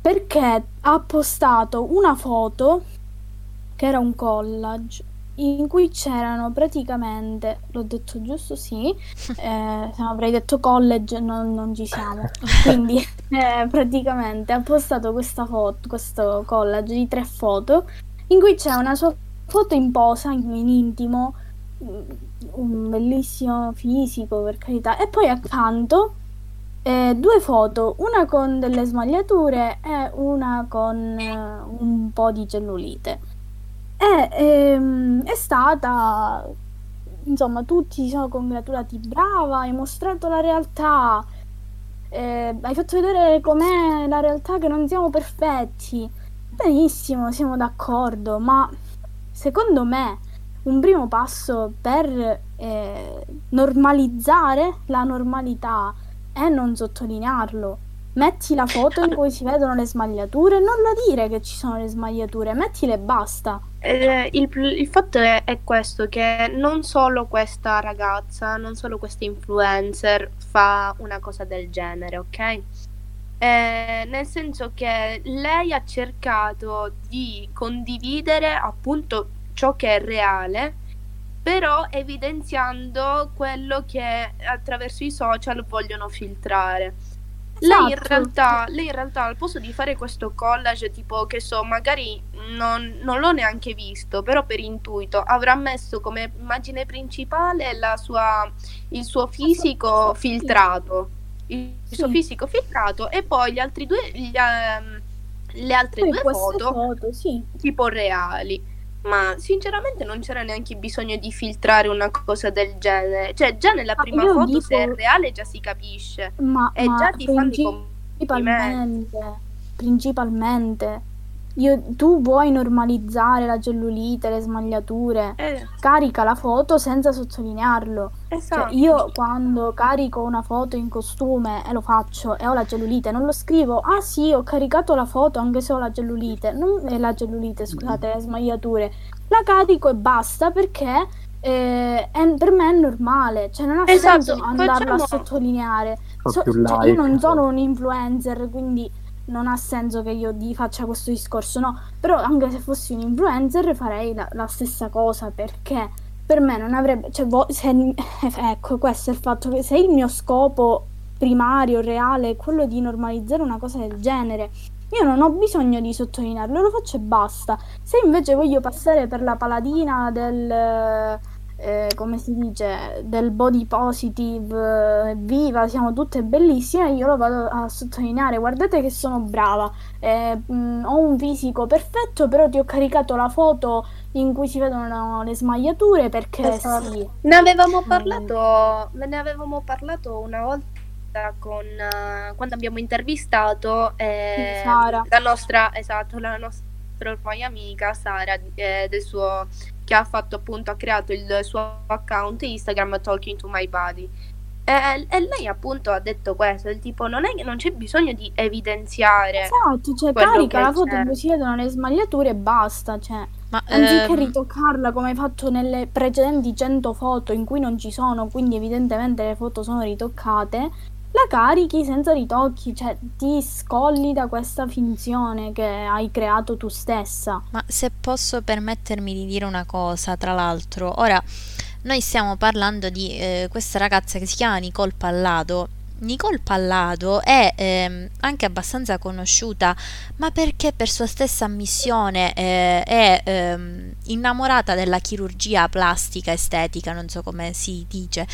Speaker 2: perché ha postato una foto che era un collage in cui c'erano praticamente, l'ho detto giusto? Sì, eh, se avrei detto college non, non ci siamo. Quindi eh, praticamente ha postato questa foto, questo collage di tre foto in cui c'è una sua foto in posa, in, in intimo, mm, un bellissimo fisico per carità, e poi accanto eh, due foto, una con delle smagliature e una con eh, un po' di cellulite. E ehm, è stata, insomma, tutti si sono congratulati, brava, hai mostrato la realtà, eh, hai fatto vedere com'è la realtà che non siamo perfetti. Benissimo, siamo d'accordo, ma secondo me un primo passo per eh, normalizzare la normalità è non sottolinearlo. Metti la foto in cui si vedono le smagliature, non lo dire che ci sono le smagliature, mettile e basta.
Speaker 3: Il, il fatto è, è questo, che non solo questa ragazza, non solo questa influencer fa una cosa del genere, ok? eh, nel senso che lei ha cercato di condividere appunto ciò che è reale, però evidenziando quello che attraverso i social vogliono filtrare. Lei in,
Speaker 2: Esatto.
Speaker 3: realtà, lei in realtà al posto di fare questo collage, tipo che so, magari non, non l'ho neanche visto, però per intuito avrà messo come immagine principale la sua, il suo fisico
Speaker 2: Sì.
Speaker 3: filtrato. Il suo
Speaker 2: Sì.
Speaker 3: fisico filtrato e poi gli altri due, gli, ehm, le altre
Speaker 2: Poi
Speaker 3: due foto
Speaker 2: foto, sì.
Speaker 3: tipo reali. Ma sinceramente non c'era neanche bisogno di filtrare una cosa del genere. Cioè, già nella
Speaker 2: Ma
Speaker 3: prima foto, se è
Speaker 2: dico-
Speaker 3: reale, già si capisce.
Speaker 2: Ma,
Speaker 3: E
Speaker 2: ma
Speaker 3: già ti fanno i complimenti.
Speaker 2: principalmente, principalmente, io- tu vuoi normalizzare la cellulite, le smagliature,
Speaker 3: Eh,
Speaker 2: carica la foto senza sottolinearlo. Cioè,
Speaker 3: esatto.
Speaker 2: io quando carico una foto in costume e lo faccio e ho la cellulite, non lo scrivo, ah sì, ho caricato la foto anche se ho la cellulite, non è la cellulite, scusate, le smagliature, la carico e basta perché eh, è- per me è normale, cioè non ha
Speaker 3: Esatto,
Speaker 2: senso andarlo
Speaker 3: facciamo-
Speaker 2: a sottolineare. So- cioè, io non sono un influencer, quindi non ha senso che io di faccia questo discorso, no, però anche se fossi un influencer farei la, la stessa cosa perché per me non avrebbe, cioè, vo- se- ecco, questo è il fatto che se il mio scopo primario, reale, è quello di normalizzare una cosa del genere, io non ho bisogno di sottolinearlo, lo faccio e basta. Se invece voglio passare per la paladina del, eh, come si dice, del body positive, eh, viva, siamo tutte bellissime, io lo vado a sottolineare, guardate che sono brava, eh, mh, ho un fisico perfetto, però ti ho caricato la foto in cui si vedono le smagliature perché
Speaker 3: Esatto.
Speaker 2: sì.
Speaker 3: Ne avevamo
Speaker 2: Mm.
Speaker 3: parlato, ne avevamo parlato una volta con eh, quando abbiamo intervistato eh,
Speaker 2: Sara.
Speaker 3: la nostra, esatto, la nostra ormai amica Sara eh, del suo che ha fatto appunto ha creato il suo account Instagram Talking to My Body. E, e lei appunto ha detto questo, del tipo non, è, non c'è bisogno di evidenziare
Speaker 2: Esatto, cioè carica la foto cui si vedono le smagliature e basta, cioè.
Speaker 1: Ma
Speaker 2: Anziché
Speaker 1: ehm,
Speaker 2: ritoccarla come hai fatto nelle precedenti 100 foto in cui non ci sono, quindi evidentemente le foto sono ritoccate, la carichi senza ritocchi, cioè ti scolli da questa finzione che hai creato tu stessa.
Speaker 1: Ma se posso permettermi di dire una cosa, tra l'altro, ora noi stiamo parlando di eh, questa ragazza che si chiama Nicole Pallado. Nicole Pallado è ehm, anche abbastanza conosciuta, ma perché per sua stessa ammissione eh, è ehm, innamorata della chirurgia plastica estetica, non so come si dice.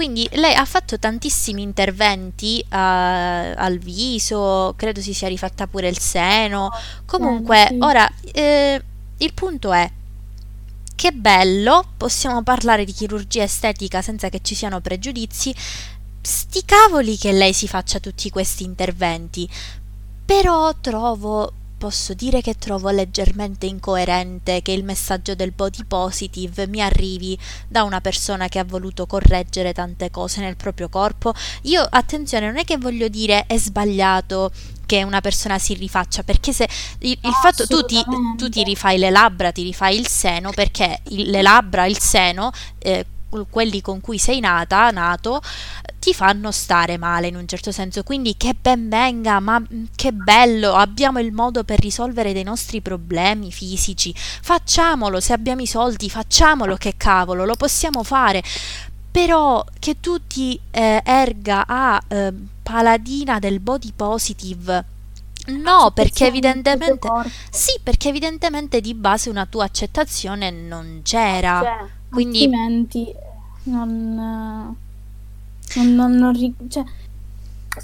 Speaker 1: Quindi lei ha fatto tantissimi interventi eh, al viso, credo si sia rifatta pure il seno. Comunque,
Speaker 2: sì.
Speaker 1: ora eh, il punto è che bello, possiamo parlare di chirurgia estetica senza che ci siano pregiudizi. Sti cavoli che lei si faccia tutti questi interventi. Però trovo, posso dire che trovo leggermente incoerente che il messaggio del body positive mi arrivi da una persona che ha voluto correggere tante cose nel proprio corpo. Io, attenzione, non è che voglio dire è sbagliato che una persona si rifaccia, perché se il, il fatto tu ti, tu ti rifai le labbra, ti rifai il seno, perché il- le labbra, il seno, eh, quelli con cui sei nata, nato, ti fanno stare male in un certo senso. Quindi che ben venga, ma mm, che bello, abbiamo il modo per risolvere dei nostri problemi fisici. Facciamolo, se abbiamo i soldi, facciamolo, che cavolo, lo possiamo fare. Però che tu ti eh, erga a eh, paladina del body positive. No, perché evidentemente sì, perché evidentemente di base una tua accettazione non c'era.
Speaker 2: Cioè,
Speaker 1: Quindi
Speaker 2: altrimenti non, non, non- non ri- cioè,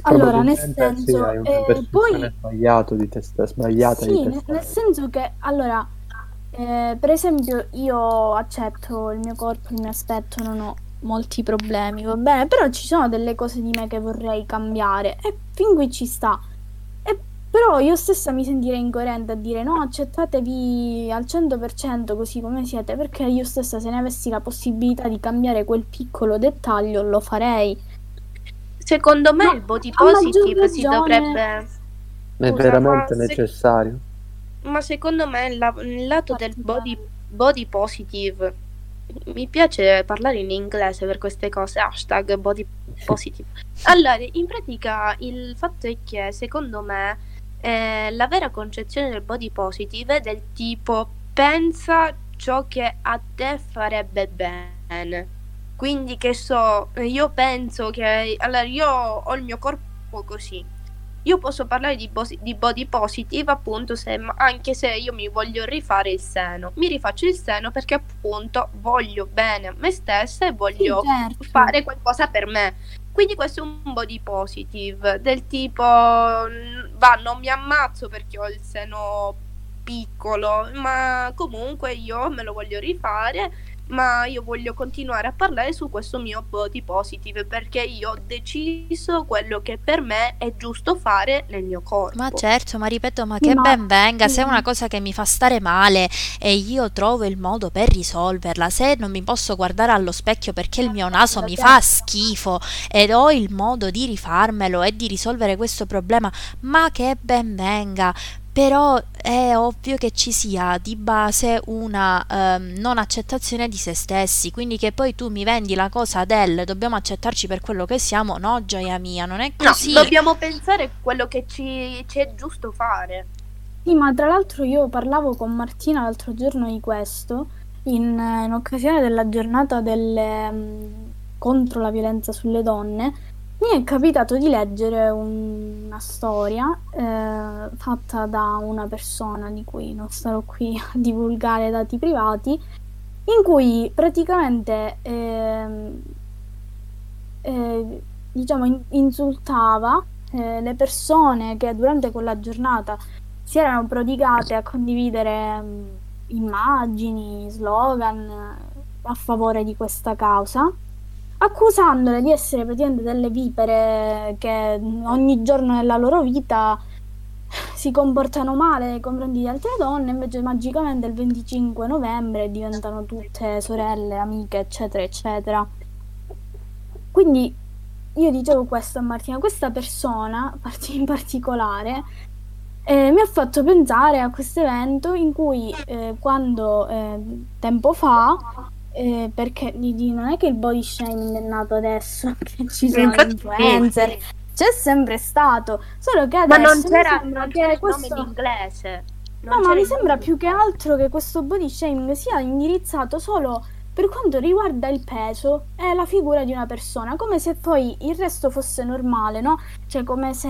Speaker 2: allora, nel
Speaker 4: Probabilmente sì,
Speaker 2: senso,
Speaker 4: hai
Speaker 2: eh, poi
Speaker 4: sbagliato di te stessa, sbagliata
Speaker 2: Sì,
Speaker 4: di te
Speaker 2: nel, senso che, allora, eh, per esempio, io accetto il mio corpo, il mio aspetto, non ho molti problemi, va bene, però ci sono delle cose di me che vorrei cambiare e fin qui ci sta. Però io stessa mi sentirei incoerente a dire no, accettatevi al 100% così come siete, perché io stessa se ne avessi la possibilità di cambiare quel piccolo dettaglio lo farei.
Speaker 3: Secondo me
Speaker 2: No,
Speaker 3: il body positive si dovrebbe...
Speaker 4: È
Speaker 3: Scusa,
Speaker 4: veramente
Speaker 3: ma se-
Speaker 4: necessario?
Speaker 3: Ma secondo me il, la- il lato del body, body positive mi piace parlare in inglese per queste cose, hashtag body positive. Allora, in pratica il fatto è che secondo me eh, la vera concezione del body positive è del tipo pensa ciò che a te farebbe bene. Quindi che so, io penso che allora io ho il mio corpo così, io posso parlare di, bos- di body positive appunto se, anche se io mi voglio rifare il seno. Mi rifaccio il seno perché appunto voglio bene a me stessa e voglio sì, certo. fare qualcosa per me. Quindi questo è un body positive del tipo va non mi ammazzo perché ho il seno piccolo, ma comunque io me lo voglio rifare ma io voglio continuare a parlare su questo mio body positive perché io ho deciso quello che per me è giusto fare nel mio corpo.
Speaker 1: Ma certo, ma ripeto, ma che ma... ben venga, se è una cosa che mi fa stare male e io trovo il modo per risolverla, se non mi posso guardare allo specchio perché il mio naso mi fa schifo ed ho il modo di rifarmelo e di risolvere questo problema, ma che ben venga però è ovvio che ci sia di base una um, non accettazione di se stessi, quindi che poi tu mi vendi la cosa del dobbiamo accettarci per quello che siamo, no gioia mia, non è così.
Speaker 3: No, dobbiamo pensare quello che ci, ci è giusto fare.
Speaker 2: Sì, ma tra l'altro io parlavo con Martina l'altro giorno di questo, in, in occasione della giornata delle, um, contro la violenza sulle donne, mi è capitato di leggere una storia eh, fatta da una persona di cui non starò qui a divulgare dati privati, in cui praticamente eh, eh, diciamo, insultava eh, le persone che durante quella giornata si erano prodigate a condividere mh, mm, immagini, slogan a favore di questa causa accusandole di essere praticamente delle vipere che ogni giorno nella loro vita si comportano male nei confronti di altre donne, invece magicamente il 25 novembre diventano tutte sorelle, amiche, eccetera, eccetera. Quindi io dicevo questo a Martina, questa persona in particolare eh, mi ha fatto pensare a questo evento in cui eh, quando eh, tempo fa eh, perché non è che il body shaming è nato adesso, che ci sono Infatti, influencer, c'è sempre stato, solo che adesso
Speaker 3: ma non c'era, non c'era questo... nome in inglese.
Speaker 2: No, ma mi sembra più che altro che questo body shaming sia indirizzato solo per quanto riguarda il peso e la figura di una persona, come se poi il resto fosse normale, no? Cioè come se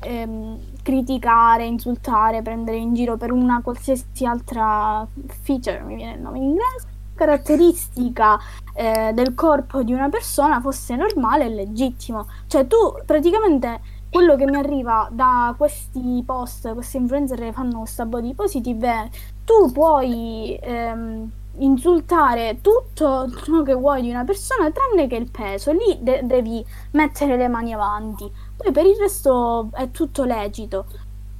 Speaker 2: ehm, criticare, insultare, prendere in giro per una qualsiasi altra feature, mi viene il nome in inglese, caratteristica eh, del corpo di una persona fosse normale e legittimo. Cioè tu praticamente quello che mi arriva da questi post, questi influencer che fanno questa body positive è tu puoi ehm, insultare tutto ciò che vuoi di una persona tranne che il peso, lì de- devi mettere le mani avanti. Poi per il resto è tutto lecito.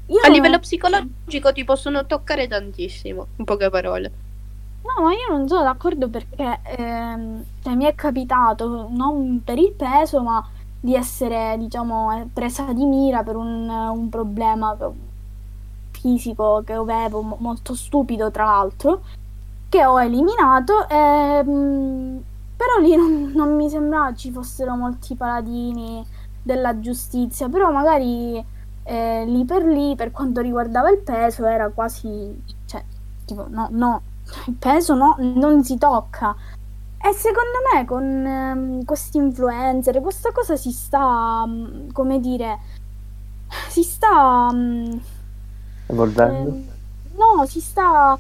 Speaker 3: Io a livello psicologico ti possono toccare tantissimo, in poche parole.
Speaker 2: No, ma io non sono d'accordo perché ehm, cioè, mi è capitato, non per il peso, ma di essere, diciamo, eh, presa di mira per un, un problema fisico che avevo, molto stupido tra l'altro, che ho eliminato. Ehm, però lì non, non mi sembrava ci fossero molti paladini della giustizia, però magari eh, lì per lì, per quanto riguardava il peso, era quasi, cioè, tipo, no, no, il peso no, non si tocca. E secondo me con ehm, questi influencer questa cosa si sta, mm, come dire, si sta...
Speaker 4: Mm, Evolvendo?
Speaker 2: Eh, no, si sta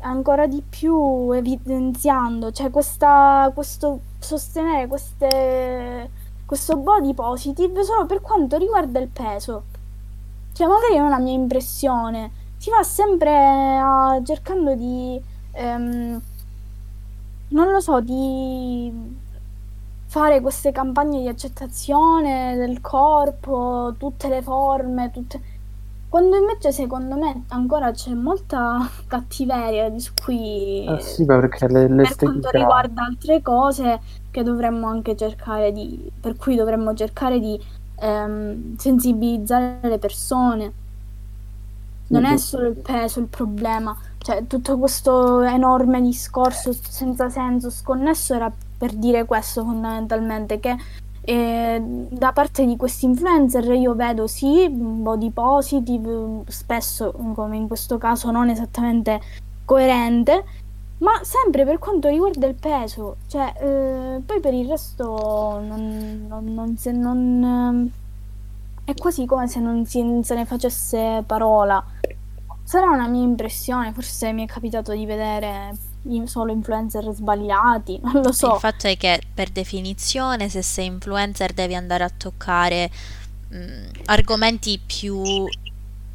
Speaker 2: ancora di più evidenziando, cioè questa, questo sostenere queste questo body positive solo per quanto riguarda il peso. Cioè, magari è una mia impressione. Si va sempre a, cercando di. Ehm, non lo so, di fare queste campagne di accettazione del corpo, tutte le forme, tutte quando invece secondo me ancora c'è molta cattiveria di cui
Speaker 4: ah, sì, perché le,
Speaker 2: per quanto riguarda altre cose che dovremmo anche cercare di per cui dovremmo cercare di ehm, sensibilizzare le persone. Non è solo il peso il problema. Cioè tutto questo enorme discorso senza senso, sconnesso era per dire questo fondamentalmente, che eh, da parte di questi influencer io vedo sì body positive, spesso come in questo caso non esattamente coerente, ma sempre per quanto riguarda il peso, cioè eh, poi per il resto non, non, non, se, non eh, è quasi come se non si, se ne facesse parola. Sarà una mia impressione, forse mi è capitato di vedere solo influencer sbagliati, non lo so.
Speaker 1: Il fatto è che per definizione se sei influencer devi andare a toccare mh, mm, argomenti più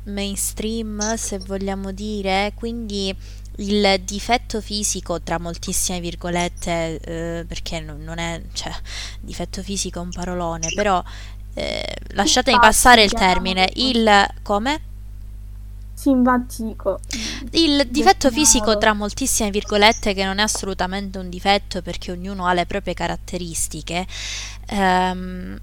Speaker 1: mainstream, se vogliamo dire, quindi il difetto fisico, tra moltissime virgolette, eh, perché non è, cioè, difetto fisico è un parolone, però eh, lasciatemi passare il termine, il come?
Speaker 2: simpatico.
Speaker 1: Il difetto fisico tra moltissime virgolette che non è assolutamente un difetto perché ognuno ha le proprie caratteristiche, ehm,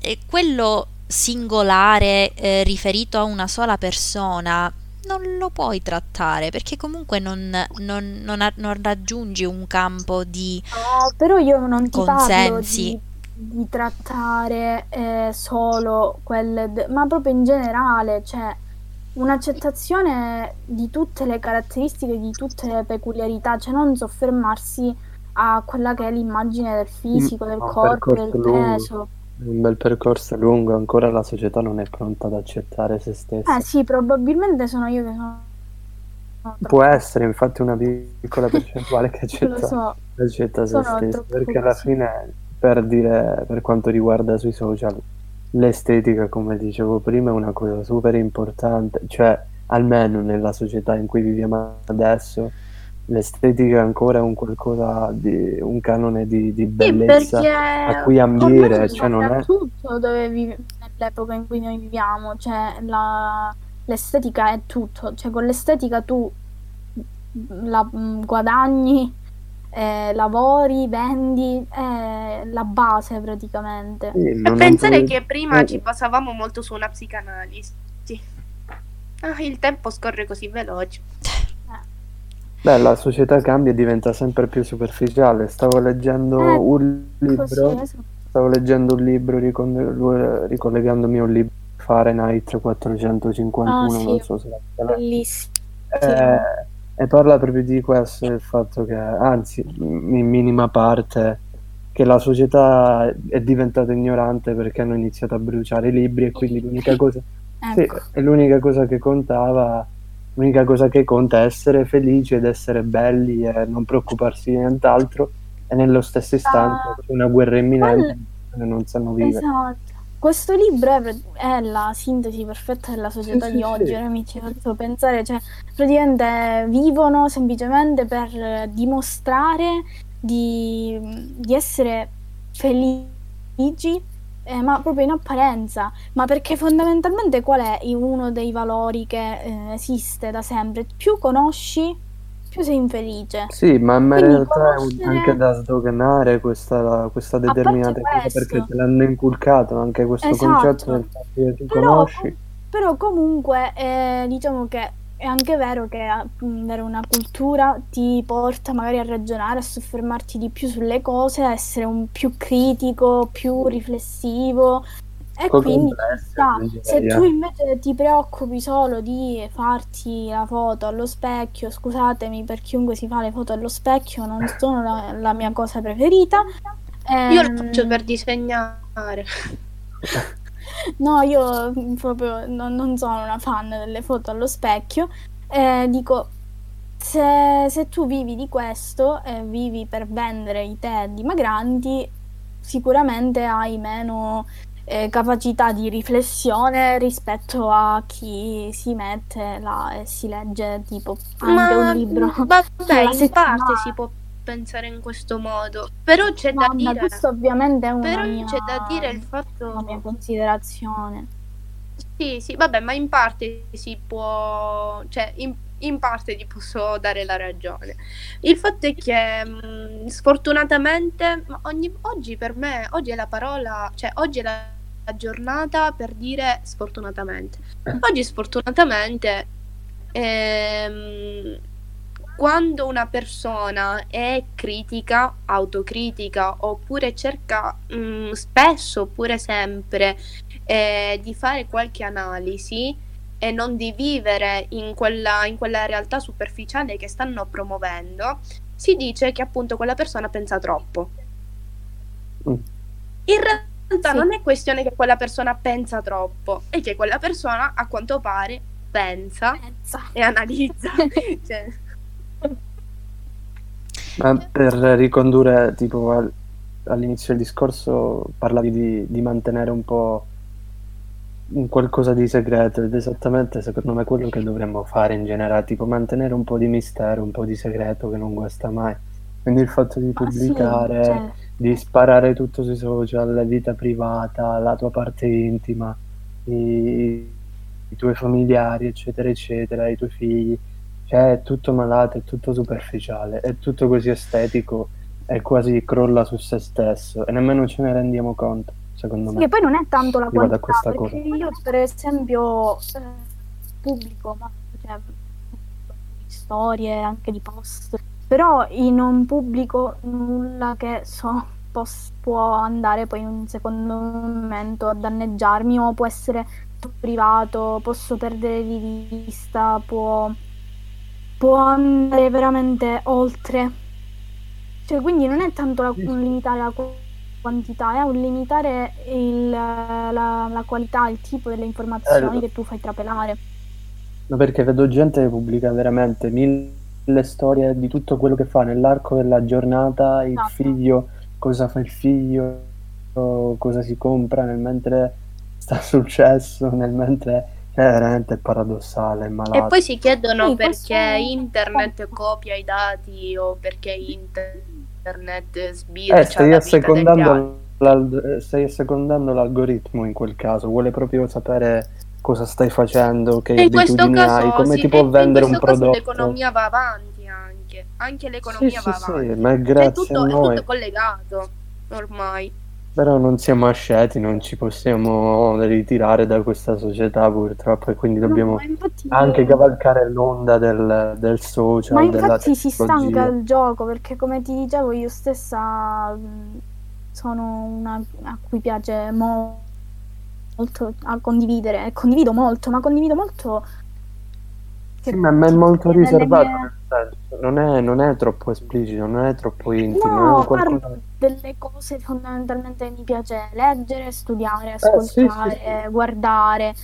Speaker 1: e quello singolare eh, riferito a una sola persona non lo puoi trattare perché comunque non, non, non, non raggiungi un campo di
Speaker 2: no, però io non ti consensi. Di, di, trattare eh, solo quelle, de- ma proprio in generale, cioè un'accettazione di tutte le caratteristiche, di tutte le peculiarità, cioè non soffermarsi a quella che è l'immagine del fisico, del no, corpo, del peso.
Speaker 4: Un bel percorso lungo, ancora la società non è pronta ad accettare se stessa.
Speaker 2: Eh sì, probabilmente sono io che sono...
Speaker 4: Può essere infatti una piccola percentuale che accetta, so. accetta se stessa, perché alla fine, per dire, per quanto riguarda sui social, l'estetica, come dicevo prima, è una cosa super importante, cioè almeno nella società in cui viviamo adesso l'estetica è ancora un qualcosa di un canone di, di bellezza
Speaker 2: sì,
Speaker 4: a cui ambire cioè non è
Speaker 2: tutto dove vive nell'epoca in cui noi viviamo cioè la, l'estetica è tutto cioè con l'estetica tu la mm, guadagni eh, lavori, vendi, è la base praticamente.
Speaker 3: Sì, a pensare che prima eh. ci basavamo molto su una psicanalisi. Ah, il tempo scorre così veloce.
Speaker 4: Beh, la società cambia e diventa sempre più superficiale. Stavo leggendo eh, un libro. Così, stavo leggendo un libro ricon- ricollegandomi a un libro Fahrenheit 451, ah, sì. non so se
Speaker 2: la Bellissimo.
Speaker 4: Eh, e parla proprio di questo, del fatto che, anzi, in minima parte, che la società è diventata ignorante perché hanno iniziato a bruciare i libri e quindi l'unica cosa, ecco. sì, l'unica cosa che contava l'unica cosa che conta è essere felici ed essere belli e non preoccuparsi di nient'altro e nello stesso istante ah, una guerra imminente qual... non sanno vivere.
Speaker 2: Esatto. Questo libro è, è, la sintesi perfetta della società sì, di sì, oggi, sì. mi ci ha fatto pensare, cioè praticamente vivono semplicemente per dimostrare di, di essere felici eh, ma proprio in apparenza, ma perché fondamentalmente qual è uno dei valori che eh, esiste da sempre? Più conosci, più sei infelice.
Speaker 4: Sì, ma in realtà conoscere... è anche da sdoganare questa, questa determinata cosa perché te l'hanno inculcato anche questo esatto. concetto del fatto che tu però, conosci.
Speaker 2: Però comunque eh, diciamo che è anche vero che avere una cultura ti porta magari a ragionare, a soffermarti di più sulle cose, a essere un più critico, più riflessivo. E quindi sa, se tu invece ti preoccupi solo di farti la foto allo specchio, scusatemi per chiunque si fa le foto allo specchio, non sono la, la mia cosa preferita.
Speaker 3: Ehm... Io lo faccio per disegnare.
Speaker 2: No, io proprio non, non sono una fan delle foto allo specchio. Eh, dico, se, se, tu vivi di questo e vivi per vendere i tè dimagranti, sicuramente hai meno eh, capacità di riflessione rispetto a chi si mette là e si legge tipo anche Ma, un libro.
Speaker 3: Vabbè, in parte si può pensare in questo modo. Però c'è no, da dire.
Speaker 2: Questo ovviamente è una
Speaker 3: Però
Speaker 2: mia,
Speaker 3: c'è da dire il fatto.
Speaker 2: La mia considerazione.
Speaker 3: Sì, sì, vabbè, ma in parte si può. cioè, in, in parte ti posso dare la ragione. Il fatto è che mh, mm, sfortunatamente ogni, oggi per me, oggi è la parola, cioè oggi è la, la giornata per dire sfortunatamente. Oggi sfortunatamente ehm, quando una persona è critica, autocritica, oppure cerca mh, mm, spesso, oppure sempre, eh, di fare qualche analisi e non di vivere in quella, in quella realtà superficiale che stanno promuovendo, si dice che appunto quella persona pensa troppo. Mm. In realtà sì. non è questione che quella persona pensa troppo, è che quella persona a quanto pare pensa, pensa. e analizza. cioè,
Speaker 4: ma per ricondurre tipo al- all'inizio del discorso parlavi di, di mantenere un po' un qualcosa di segreto ed esattamente secondo me quello che dovremmo fare in generale, tipo mantenere un po' di mistero, un po' di segreto che non guasta mai. Quindi il fatto di
Speaker 2: sì,
Speaker 4: pubblicare,
Speaker 2: cioè,
Speaker 4: di sparare tutto sui social, la vita privata, la tua parte intima, i, i tuoi familiari, eccetera, eccetera, i tuoi figli, cioè è tutto malato, è tutto superficiale, è tutto così estetico e quasi crolla su se stesso e nemmeno ce ne rendiamo conto, secondo
Speaker 2: sì,
Speaker 4: me.
Speaker 2: E poi non è tanto la
Speaker 4: questa
Speaker 2: perché
Speaker 4: cosa.
Speaker 2: io per esempio eh, pubblico ma, cioè, di storie, anche di post, però io non pubblico nulla che so pos- può andare poi in un secondo momento a danneggiarmi o può essere privato, posso perdere di vista, può può andare veramente oltre. Cioè, quindi non è tanto la, un limitare la quantità, è un limitare il, la, la, qualità, il tipo delle informazioni eh, che tu fai trapelare.
Speaker 4: Ma perché vedo gente che pubblica veramente mille storie di tutto quello che fa nell'arco della giornata, il esatto. figlio, cosa fa il figlio, cosa si compra nel mentre sta successo, nel mentre è veramente paradossale, malato.
Speaker 3: E poi si chiedono sì, perché questo... internet copia i dati o perché internet sbircia
Speaker 4: eh, stai assecondando, stai assecondando l'algoritmo in quel caso, vuole proprio sapere cosa stai facendo, che
Speaker 3: in abitudini caso,
Speaker 4: hai, come
Speaker 3: sì,
Speaker 4: ti può vendere un prodotto.
Speaker 3: l'economia va avanti anche, anche l'economia
Speaker 4: sì,
Speaker 3: va
Speaker 4: sì,
Speaker 3: avanti.
Speaker 4: Sì, ma è grazie
Speaker 3: è tutto,
Speaker 4: a noi.
Speaker 3: è tutto collegato ormai.
Speaker 4: Però non siamo asceti, non ci possiamo ritirare da questa società purtroppo e quindi dobbiamo
Speaker 2: no, infatti...
Speaker 4: anche cavalcare l'onda del, del social.
Speaker 2: Ma infatti si stanca il gioco perché come ti dicevo io stessa sono una a cui piace molto a condividere, condivido molto, ma condivido molto...
Speaker 4: Sì, ma è molto riservato, mie... non, è, non è troppo esplicito, non è troppo intimo.
Speaker 2: No,
Speaker 4: qualcosa
Speaker 2: delle cose fondamentalmente mi piace leggere, studiare, ascoltare, eh, sì, sì, guardare.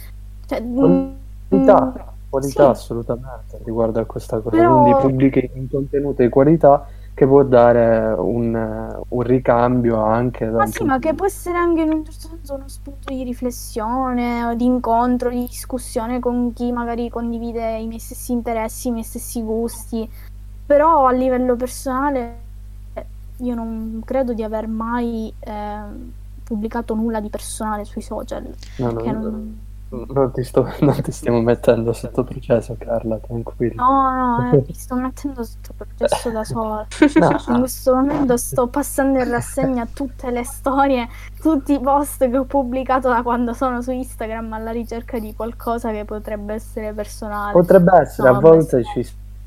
Speaker 2: Cioè,
Speaker 4: qualità, mm, qualità assolutamente riguardo a questa cosa. Però... Quindi pubblichi un contenuto di qualità che può dare un, un ricambio anche
Speaker 2: da ma sì, ma che può essere anche in un certo senso uno spunto di riflessione, di incontro, di discussione con chi magari condivide i miei stessi interessi, i miei stessi gusti. Però a livello personale io non credo di aver mai eh, pubblicato nulla di personale sui social.
Speaker 4: No, no, non... non, ti sto, non, ti stiamo mettendo sotto processo, Carla, tranquilla.
Speaker 2: No, no, eh, ti sto mettendo sotto processo da sola. no. In questo momento sto passando in rassegna tutte le storie, tutti i post che ho pubblicato da quando sono su Instagram alla ricerca di qualcosa che potrebbe essere personale.
Speaker 4: Potrebbe essere, no, a volte ci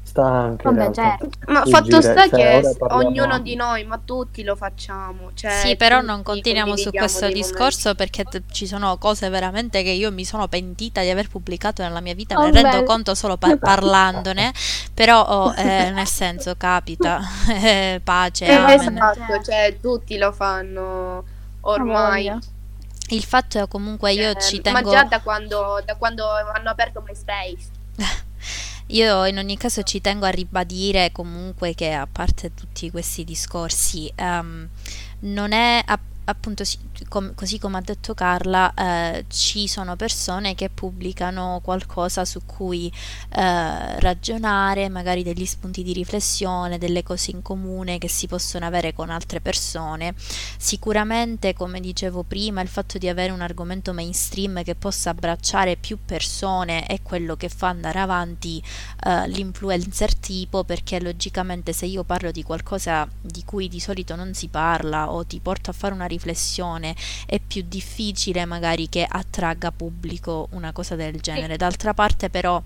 Speaker 4: sta anche
Speaker 2: Vabbè, certo.
Speaker 3: ma fatto sta cioè, che ognuno di noi ma tutti lo facciamo cioè,
Speaker 1: sì però non continuiamo su questo discorso momenti. perché t- ci sono cose veramente che io mi sono pentita di aver pubblicato nella mia vita oh, me ne rendo conto solo pa- parlandone però oh, eh, nel senso capita. Eh, pace
Speaker 3: eh, esatto cioè. tutti lo fanno ormai.
Speaker 1: Il fatto è comunque io
Speaker 3: cioè,
Speaker 1: ci tengo
Speaker 3: ma già da quando, da quando hanno aperto MySpace
Speaker 1: io in ogni caso ci tengo a ribadire comunque che a parte tutti questi discorsi, um, non è appunto com- così come ha detto Carla, eh, ci sono persone che pubblicano qualcosa su cui eh, ragionare, magari degli spunti di riflessione, delle cose in comune che si possono avere con altre persone. Sicuramente, come dicevo prima, il fatto di avere un argomento mainstream che possa abbracciare più persone è quello che fa andare avanti eh, l'influencer tipo, perché logicamente se io parlo di qualcosa di cui di solito non si parla o ti porto a fare una riflessione è più difficile magari che attragga pubblico una cosa del genere. D'altra parte però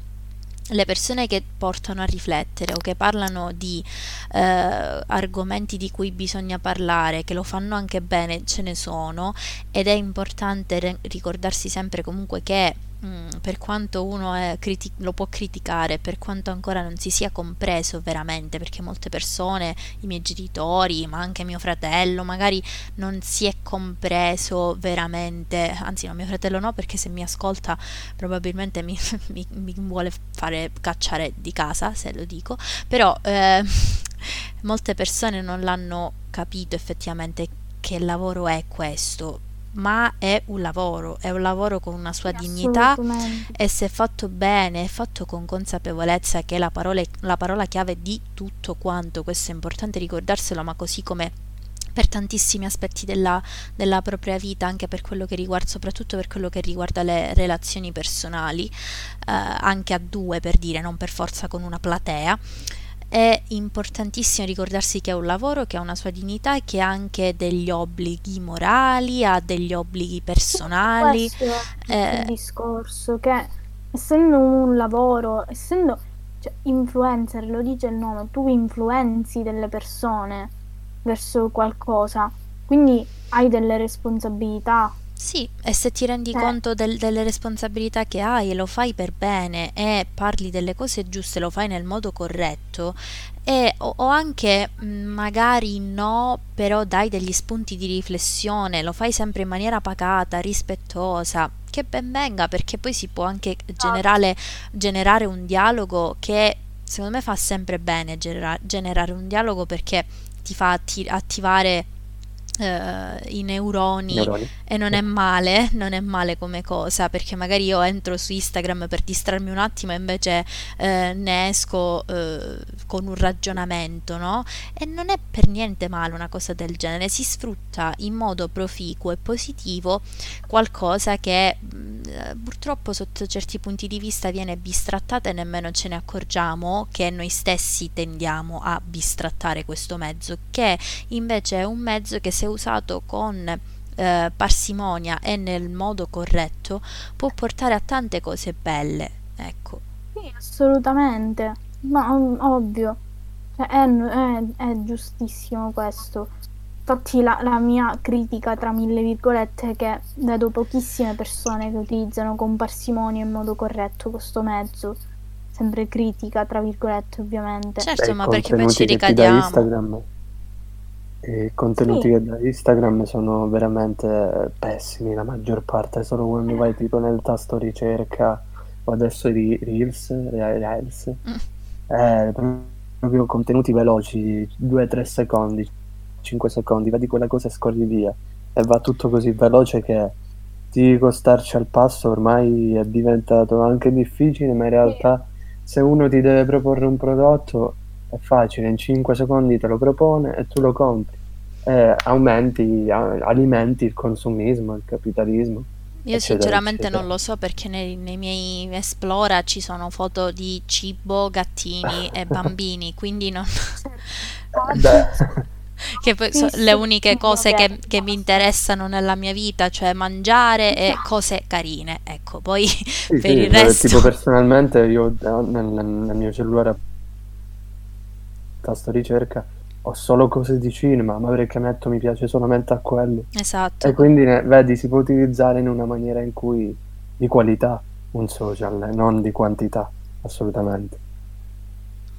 Speaker 1: le persone che portano a riflettere o che parlano di eh, argomenti di cui bisogna parlare, che lo fanno anche bene, ce ne sono ed è importante re- ricordarsi sempre comunque che Mm, per quanto uno criti- lo può criticare, per quanto ancora non si sia compreso veramente, perché molte persone, i miei genitori, ma anche mio fratello, magari non si è compreso veramente, anzi no, mio fratello no, perché se mi ascolta probabilmente mi, mi, mi vuole fare cacciare di casa, se lo dico, però eh, molte persone non l'hanno capito effettivamente che lavoro è questo ma è un lavoro, è un lavoro con una sua dignità e se fatto bene, fatto con consapevolezza che è la parola, la parola chiave di tutto quanto, questo è importante ricordarselo, ma così come per tantissimi aspetti della, della, propria vita, anche per quello che riguarda, soprattutto per quello che riguarda le relazioni personali, eh, anche a due per dire, non per forza con una platea è importantissimo ricordarsi che è un lavoro che ha una sua dignità e che ha anche degli obblighi morali, ha degli obblighi personali.
Speaker 2: Questo è eh, il discorso che essendo un lavoro, essendo cioè, influencer, lo dice il nome, tu influenzi delle persone verso qualcosa, quindi hai delle responsabilità
Speaker 1: sì, e se ti rendi eh. conto del, delle responsabilità che hai e lo fai per bene e parli delle cose giuste, lo fai nel modo corretto e, o, o anche mm, magari no, però dai degli spunti di riflessione, lo fai sempre in maniera pacata, rispettosa, che ben venga perché poi si può anche generare, generare un dialogo che secondo me fa sempre bene genera- generare un dialogo perché ti fa atti- attivare Uh, i neuroni, neuroni, e non è male, non è male come cosa perché magari io entro su Instagram per distrarmi un attimo e invece uh, ne esco uh, con un ragionamento, no? E non è per niente male una cosa del genere, si sfrutta in modo proficuo e positivo qualcosa che purtroppo sotto certi punti di vista viene bistrattata e nemmeno ce ne accorgiamo che noi stessi tendiamo a bistrattare questo mezzo, che invece è un mezzo che se usato con eh, parsimonia e nel modo corretto può portare a tante cose belle, ecco.
Speaker 2: Sì, assolutamente, ma ovvio, cioè, è, è, è giustissimo questo. Infatti la, la, mia critica tra mille virgolette è che vedo pochissime persone che utilizzano con parsimonia in modo corretto questo mezzo. Sempre critica, tra virgolette, ovviamente.
Speaker 1: Certo, Beh, ma perché poi ci ricadiamo.
Speaker 4: Instagram, I contenuti sì. che da Instagram sono veramente pessimi, la maggior parte, solo quando vai tipo nel tasto ricerca o adesso i Reels, Reels mm. eh, proprio contenuti veloci, 2-3 secondi 5 secondi, vedi quella cosa e scorri via. E va tutto così veloce che ti dico starci al passo ormai è diventato anche difficile, ma in realtà se uno ti deve proporre un prodotto è facile, in 5 secondi te lo propone e tu lo compri. E aumenti, alimenti il consumismo, il capitalismo.
Speaker 1: Io eccetera, sinceramente eccetera. non lo so perché nei, nei, miei esplora ci sono foto di cibo, gattini e bambini, quindi non... Che poi sono le uniche cose che, che, mi interessano nella mia vita, cioè mangiare e cose carine. Ecco, poi sì, per sì, il resto...
Speaker 4: Tipo personalmente io nel, nel mio cellulare tasto ricerca ho solo cose di cinema, ma perché metto mi piace solamente a quello.
Speaker 1: Esatto.
Speaker 4: E quindi vedi, si può utilizzare in una maniera in cui di qualità un social, non di quantità, assolutamente.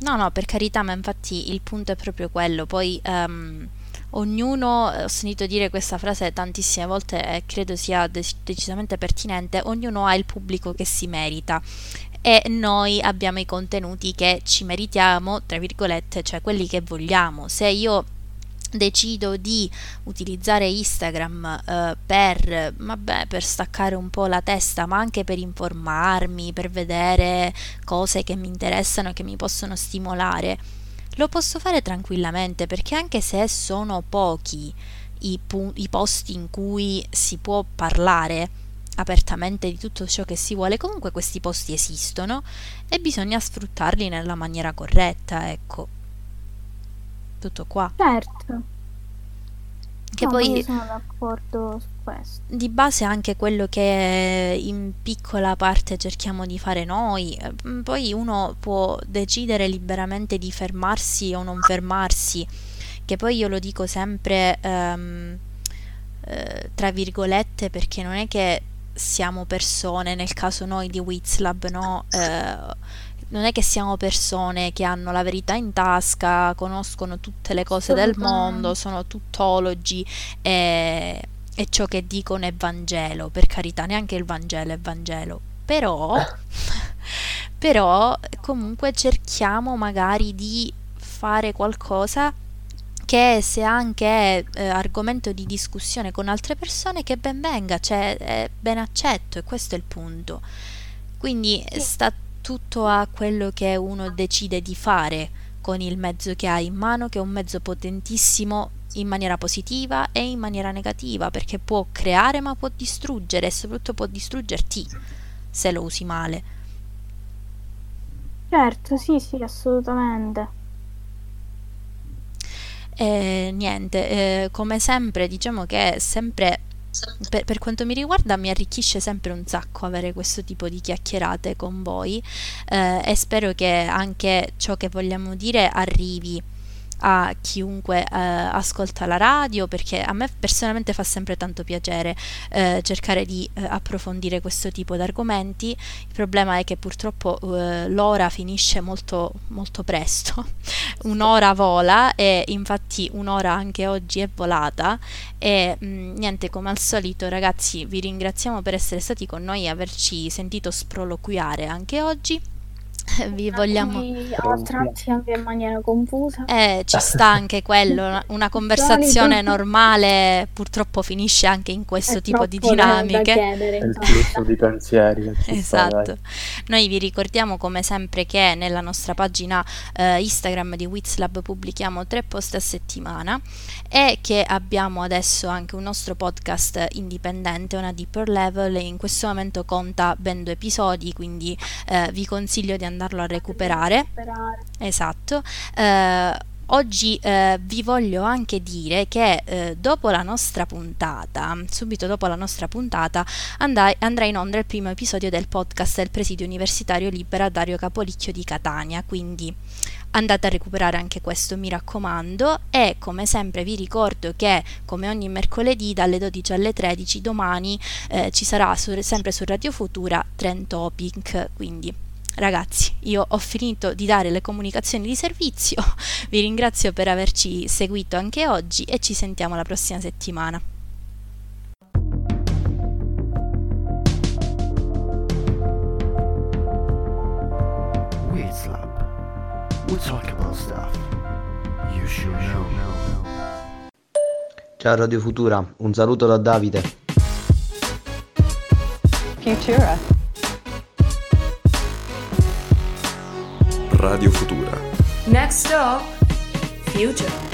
Speaker 1: No, no, per carità, ma infatti il punto è proprio quello. Poi um, ognuno, ho sentito dire questa frase tantissime volte e credo sia de- decisamente pertinente, ognuno ha il pubblico che si merita e noi abbiamo i contenuti che ci meritiamo, tra virgolette, cioè quelli che vogliamo. Se io decido di utilizzare Instagram eh, per, vabbè, per staccare un po' la testa, ma anche per informarmi, per vedere cose che mi interessano e che mi possono stimolare, lo posso fare tranquillamente perché anche se sono pochi i, pu- i posti in cui si può parlare apertamente di tutto ciò che si vuole, comunque questi posti esistono e bisogna sfruttarli nella maniera corretta, ecco tutto qua.
Speaker 2: Certo.
Speaker 1: Che
Speaker 2: No,
Speaker 1: poi
Speaker 2: sono d'accordo su questo.
Speaker 1: di base anche quello che in piccola parte cerchiamo di fare noi, mm, poi uno può decidere liberamente di fermarsi o non fermarsi, che poi io lo dico sempre ehm, eh, tra virgolette perché non è che siamo persone, nel caso noi di Wizlab, no? Eh, non è che siamo persone che hanno la verità in tasca, conoscono tutte le cose del mondo, sono tuttologi e, e ciò che dicono è Vangelo, per carità, neanche il Vangelo è Vangelo. Però, però comunque cerchiamo magari di fare qualcosa che se anche è eh, argomento di discussione con altre persone, che ben venga, cioè è ben accetto e questo è il punto. Quindi
Speaker 2: Sì.
Speaker 1: sta tutto a quello che uno decide di fare con il mezzo che ha in mano, che è un mezzo potentissimo in maniera positiva e in maniera negativa, perché può creare ma può distruggere e soprattutto può distruggerti se lo usi male.
Speaker 2: Certo, sì, sì, assolutamente.
Speaker 1: E niente, eh, come sempre diciamo che sempre per, per quanto mi riguarda mi arricchisce sempre un sacco avere questo tipo di chiacchierate con voi eh, e spero che anche ciò che vogliamo dire arrivi a chiunque eh, ascolta la radio perché a me personalmente fa sempre tanto piacere eh, cercare di eh, approfondire questo tipo di argomenti. Il problema è che purtroppo eh, l'ora finisce molto, molto presto, un'ora vola e infatti un'ora anche oggi è volata e mh, niente, come al solito ragazzi vi ringraziamo per essere stati con noi e averci sentito sproloquiare anche oggi. Vi vogliamo...
Speaker 2: A tratti anche in maniera confusa.
Speaker 1: Eh, ci sta anche quello, una- conversazione normale purtroppo finisce anche in questo
Speaker 2: È
Speaker 1: tipo di dinamiche.
Speaker 2: chiedere,
Speaker 4: il flusso di pensieri.
Speaker 1: Esatto. Noi vi ricordiamo come sempre che nella nostra pagina eh, Instagram di Wizlab pubblichiamo tre post a settimana e che abbiamo adesso anche un nostro podcast indipendente, una Deeper Level, e in questo momento conta ben due episodi, quindi eh, vi consiglio di andarlo a
Speaker 2: recuperare.
Speaker 1: Esatto. Eh, oggi eh, vi voglio anche dire che eh, dopo la nostra puntata, subito dopo la nostra puntata, andai- andrà in onda il primo episodio del podcast del Presidio Universitario Libera Dario Capolicchio di Catania, quindi andate a recuperare anche questo, mi raccomando. E come sempre vi ricordo che, come ogni mercoledì, dalle 12 alle 13 domani eh, ci sarà su- sempre su Radio Futura Trend Topic, quindi Ragazzi, io ho finito di dare le comunicazioni di servizio, vi ringrazio per averci seguito anche oggi e ci sentiamo la prossima settimana.
Speaker 5: Weird Lab. We talk about stuff you should know.
Speaker 6: Ciao Radio Futura, un saluto da Davide.
Speaker 7: Futura.
Speaker 8: Radio Futura.
Speaker 9: Next stop, future.